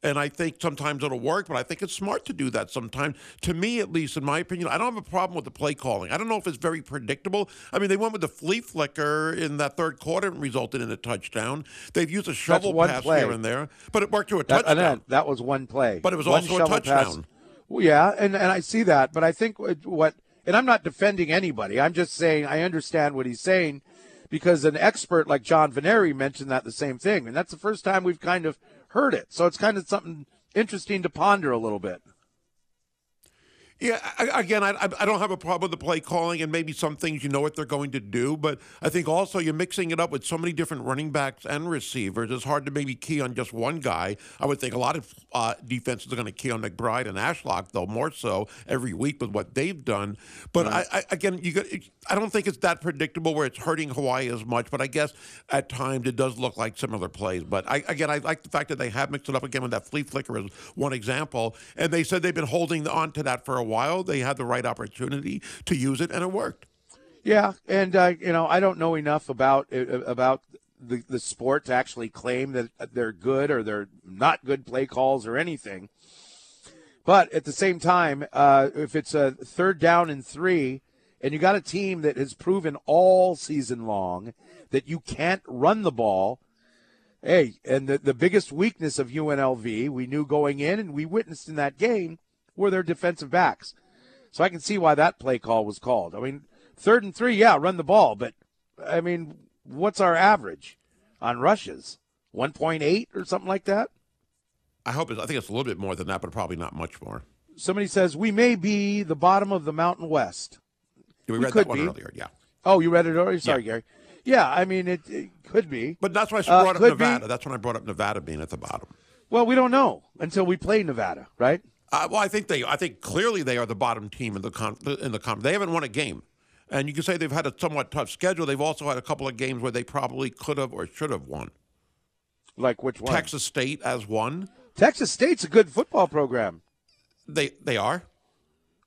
And I think sometimes it'll work, but I think it's smart to do that sometimes. To me, at least, in my opinion, I don't have a problem with the play calling. I don't know if it's very predictable. I mean, they went with the flea flicker in that third quarter and resulted in a touchdown. They've used a shovel one pass play. here and there, but it worked to a That, touchdown. that, that was one play. But it was One also a pass. touchdown. Well, yeah, and, and I see that, but I think what, what, and I'm not defending anybody. I'm just saying I understand what he's saying because an expert like John Veneri mentioned that the same thing, and that's the first time we've kind of heard it. So it's kind of something interesting to ponder a little bit. Yeah, I, again, I, I don't have a problem with the play calling, and maybe some things you know what they're going to do. But I think also you're mixing it up with so many different running backs and receivers. It's hard to maybe key on just one guy. I would think a lot of uh, defenses are going to key on McBride and Ashlock, though more so every week with what they've done. But right. I, I, again, you got, I don't think it's that predictable where it's hurting Hawaii as much. But I guess at times it does look like similar plays. But I, again, I like the fact that they have mixed it up again with that flea flicker as one example, and they said they've been holding on to that for a while. They had the right opportunity to use it, and it worked. Yeah, and uh, you know, I don't know enough about uh, about the the sport to actually claim that they're good or they're not good play calls or anything. But at the same time, uh, if it's a third down and three, and you got a team that has proven all season long that you can't run the ball, hey, and the, the biggest weakness of UNLV, we knew going in and we witnessed in that game, were their defensive backs. So I can see why that play call was called. I mean, third and three, yeah, run the ball, but I mean, what's our average on rushes? 1.8 or something like that? I hope it's, I think it's a little bit more than that, but probably not much more. Somebody says we may be the bottom of the Mountain West. Yeah, we, we read that one be. earlier, yeah. Oh, you read it earlier? Sorry, yeah. Gary. Yeah, I mean, it, it, could be. But that's why I uh, brought uh, up Nevada. Be. That's when I brought up Nevada being at the bottom. Well, we don't know until we play Nevada, right? Uh, well, I think they. I think clearly they are the bottom team in the con, in the conference. They haven't won a game, and you can say they've had a somewhat tough schedule. They've also had a couple of games where they probably could have or should have won. Like which one? Texas State as one. Texas State's a good football program. They they are.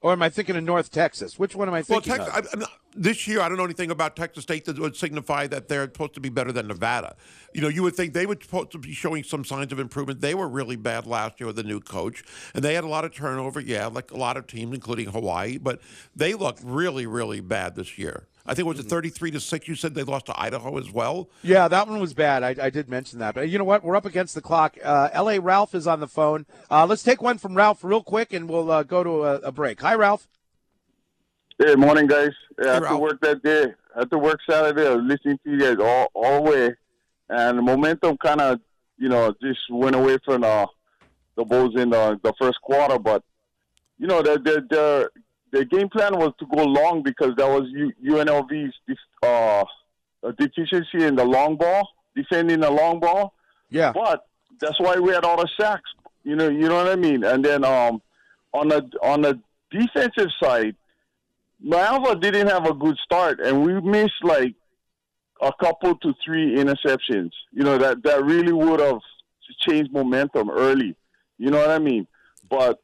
Or am I thinking of North Texas? Which one am I thinking well, Texas, of? I, this year, I don't know anything about Texas State that would signify that they're supposed to be better than Nevada. You know, you would think they would supposed to be showing some signs of improvement. They were really bad last year with the new coach, and they had a lot of turnover. Yeah, like a lot of teams, including Hawaii, but they look really, really bad this year. I think it was a 33 to 6. You said they lost to Idaho as well. Yeah, that one was bad. I, I did mention that. But you know what? We're up against the clock. Uh, LA Ralph is on the phone. Uh, let's take one from Ralph real quick and we'll uh, go to a, a, break. Hi, Ralph. Hey, morning, guys. Yeah, hey, I had to work that day. I had to work Saturday. I was listening to you guys all, all the way. And the momentum kind of, you know, just went away from uh, the Bulls in the, the first quarter. But, you know, the, the, the the game plan was to go long because that was UNLV's uh, deficiency in the long ball, defending the long ball. Yeah. But that's why we had all the sacks. You know, you know what I mean. And then um, on the on the defensive side, Malva didn't have a good start, and we missed like a couple to three interceptions. You know that that really would have changed momentum early. You know what I mean? But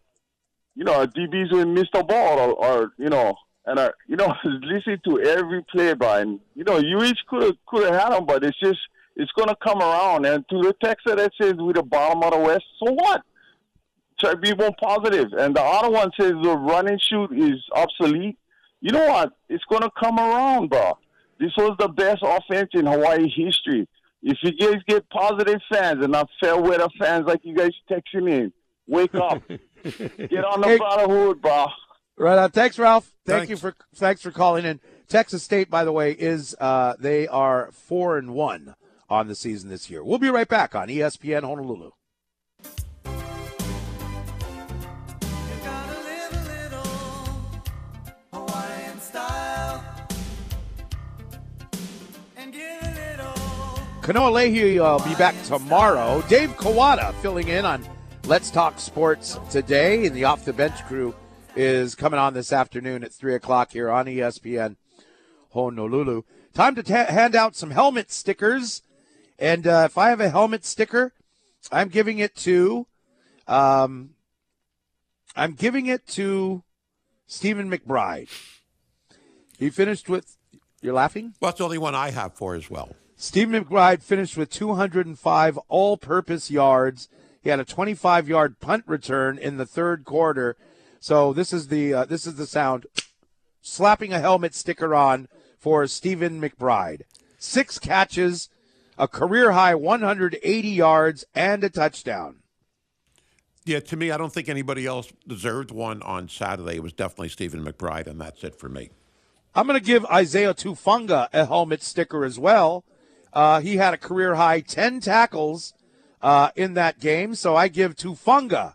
you know, our DBs will miss the ball or, or you know, and I, you know, listening to every play, Brian. You know, you each could have could have had them, but it's just it's going to come around. And to the Texas that says we're the bottom of the West, so what? Try to be more positive. And the other one says the running shoot is obsolete. You know what? It's going to come around, bro. This was the best offense in Hawaii history. If you guys get positive fans and not fair weather fans like you guys texting in, wake up. Get on the hey, hood, bro. Right on. Thanks, Ralph. Thank thanks. you for thanks for calling in. Texas State, by the way, is uh, they are four and one on the season this year. We'll be right back on ESPN Honolulu. Kanoa Leahy will be back tomorrow. Dave Kawada filling in on Let's Talk Sports today. And the Off the Bench crew is coming on this afternoon at 3 o'clock here on ESPN Honolulu. Time to ta- hand out some helmet stickers. And uh, if I have a helmet sticker, I'm giving it to. Um, I'm giving it to Stephen McBride. He finished with. You're laughing? Well, that's the only one I have for as well. Stephen McBride finished with 205 all purpose yards he had a 25 yard punt return in the third quarter. So this is the uh, this is the sound slapping a helmet sticker on for Stephen McBride. Six catches, a career high 180 yards, and a touchdown. Yeah, to me, I don't think anybody else deserved one on Saturday. It was definitely Stephen McBride, and that's it for me. I'm going to give Isaiah Tufaga a helmet sticker as well. Uh, he had a career high 10 tackles uh, in that game. So I give Tufaga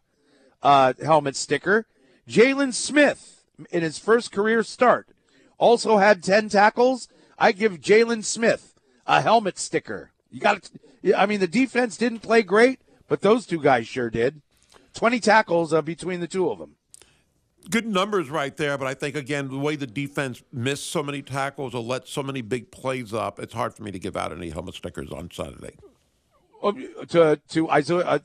uh, helmet sticker. Jalen Smith, in his first career start, also had 10 tackles. I give Jalen Smith a helmet sticker. You got I mean, the defense didn't play great, but those two guys sure did. 20 tackles uh, between the two of them. Good numbers right there, but I think, again, the way the defense missed so many tackles or let so many big plays up, it's hard for me to give out any helmet stickers on Saturday. To to uh,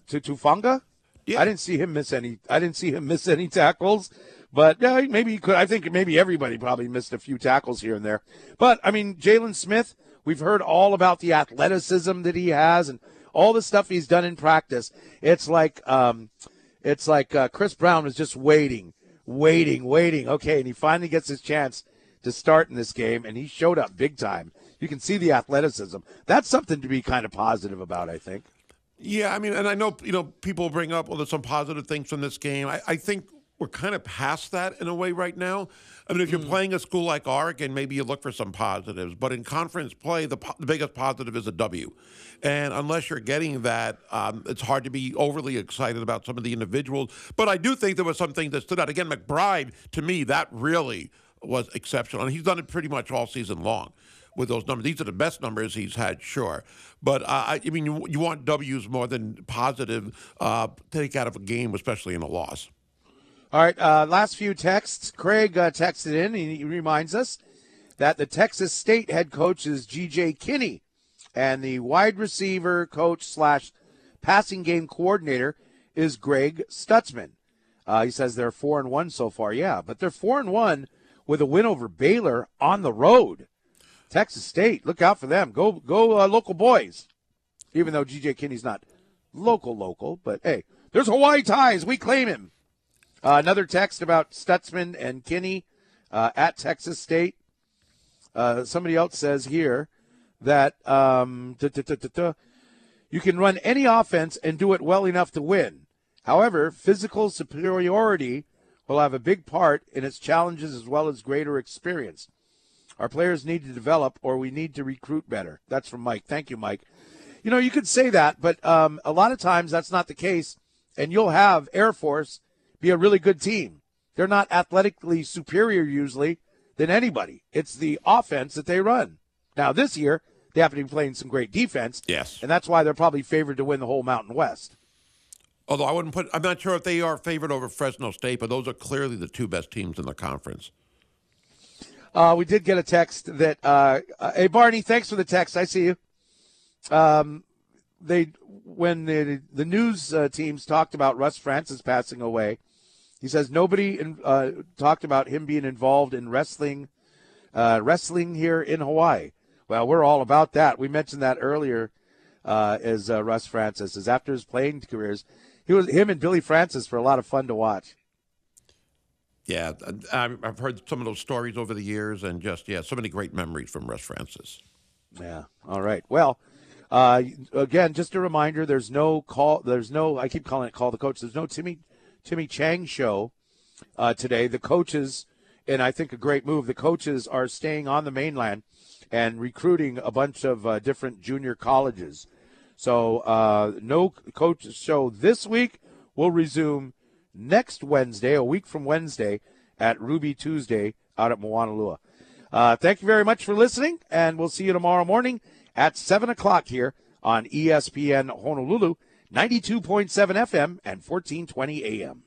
to Tufaga? Yeah. I didn't see him miss any. I didn't see him miss any tackles, but yeah, maybe he could. I think maybe everybody probably missed a few tackles here and there. But I mean, Jalen Smith, we've heard all about the athleticism that he has and all the stuff he's done in practice. It's like um, it's like uh, Chris Brown was just waiting, waiting, waiting. Okay, and he finally gets his chance to start in this game, and he showed up big time. You can see the athleticism. That's something to be kind of positive about, I think. Yeah, I mean, and I know you know people bring up well, there's some positive things from this game. I, I think we're kind of past that in a way right now. I mean, if you're mm. playing a school like Oregon, maybe you look for some positives. But in conference play, the, the biggest positive is a W. And unless you're getting that, um, it's hard to be overly excited about some of the individuals. But I do think there was something that stood out. Again, McBride, to me, that really was exceptional. And he's done it pretty much all season long with those numbers. These are the best numbers he's had, sure. But uh, I mean, you, you, want W's more than positive uh, take out of a game, especially in a loss. All right, uh, last few texts. Craig uh, texted in, and he reminds us that the Texas State head coach is G.J. Kinney, and the wide receiver coach slash passing game coordinator is Greg Stutzman. Uh, he says they're four and one so far. Yeah, but they're four and one with a win over Baylor on the road. Texas State, look out for them. Go, go, uh, local boys. Even though G.J. Kinney's not local, local, but hey, there's Hawaii ties. We claim him. Uh, another text about Stutzman and Kinney uh, at Texas State. Uh, somebody else says here that um, you can run any offense and do it well enough to win. However, physical superiority will have a big part in its challenges as well as greater experience. Our players need to develop, or we need to recruit better. That's from Mike. Thank you, Mike. You know, you could say that, but um, a lot of times that's not the case, and you'll have Air Force be a really good team. They're not athletically superior usually than anybody. It's the offense that they run. Now this year they happen to be playing some great defense. Yes, and that's why they're probably favored to win the whole Mountain West. Although I wouldn't put, I'm not sure if they are favored over Fresno State, but those are clearly the two best teams in the conference. Uh, we did get a text that, uh, uh, hey Barney, thanks for the text. I see you. Um, they when the the news uh, teams talked about Russ Francis passing away, he says nobody in, uh, talked about him being involved in wrestling, uh, wrestling here in Hawaii. Well, we're all about that. We mentioned that earlier. Uh, as uh, Russ Francis, as after his playing careers, he was him and Billy Francis for a lot of fun to watch. Yeah, I've heard some of those stories over the years, and just yeah, so many great memories from Russ Francis. Yeah. All right. Well, uh, again, just a reminder: there's no call. There's no. I keep calling it call the coach. There's no Timmy Timmy Chang show uh, today. The coaches, and I think a great move, the coaches are staying on the mainland and recruiting a bunch of uh, different junior colleges. So uh, no coach show this week. We'll resume next Wednesday, a week from Wednesday, at Ruby Tuesday out at Moanalua. Uh, thank you very much for listening, and we'll see you tomorrow morning at 7 o'clock here on ESPN Honolulu. 92.7 FM and 1420 AM.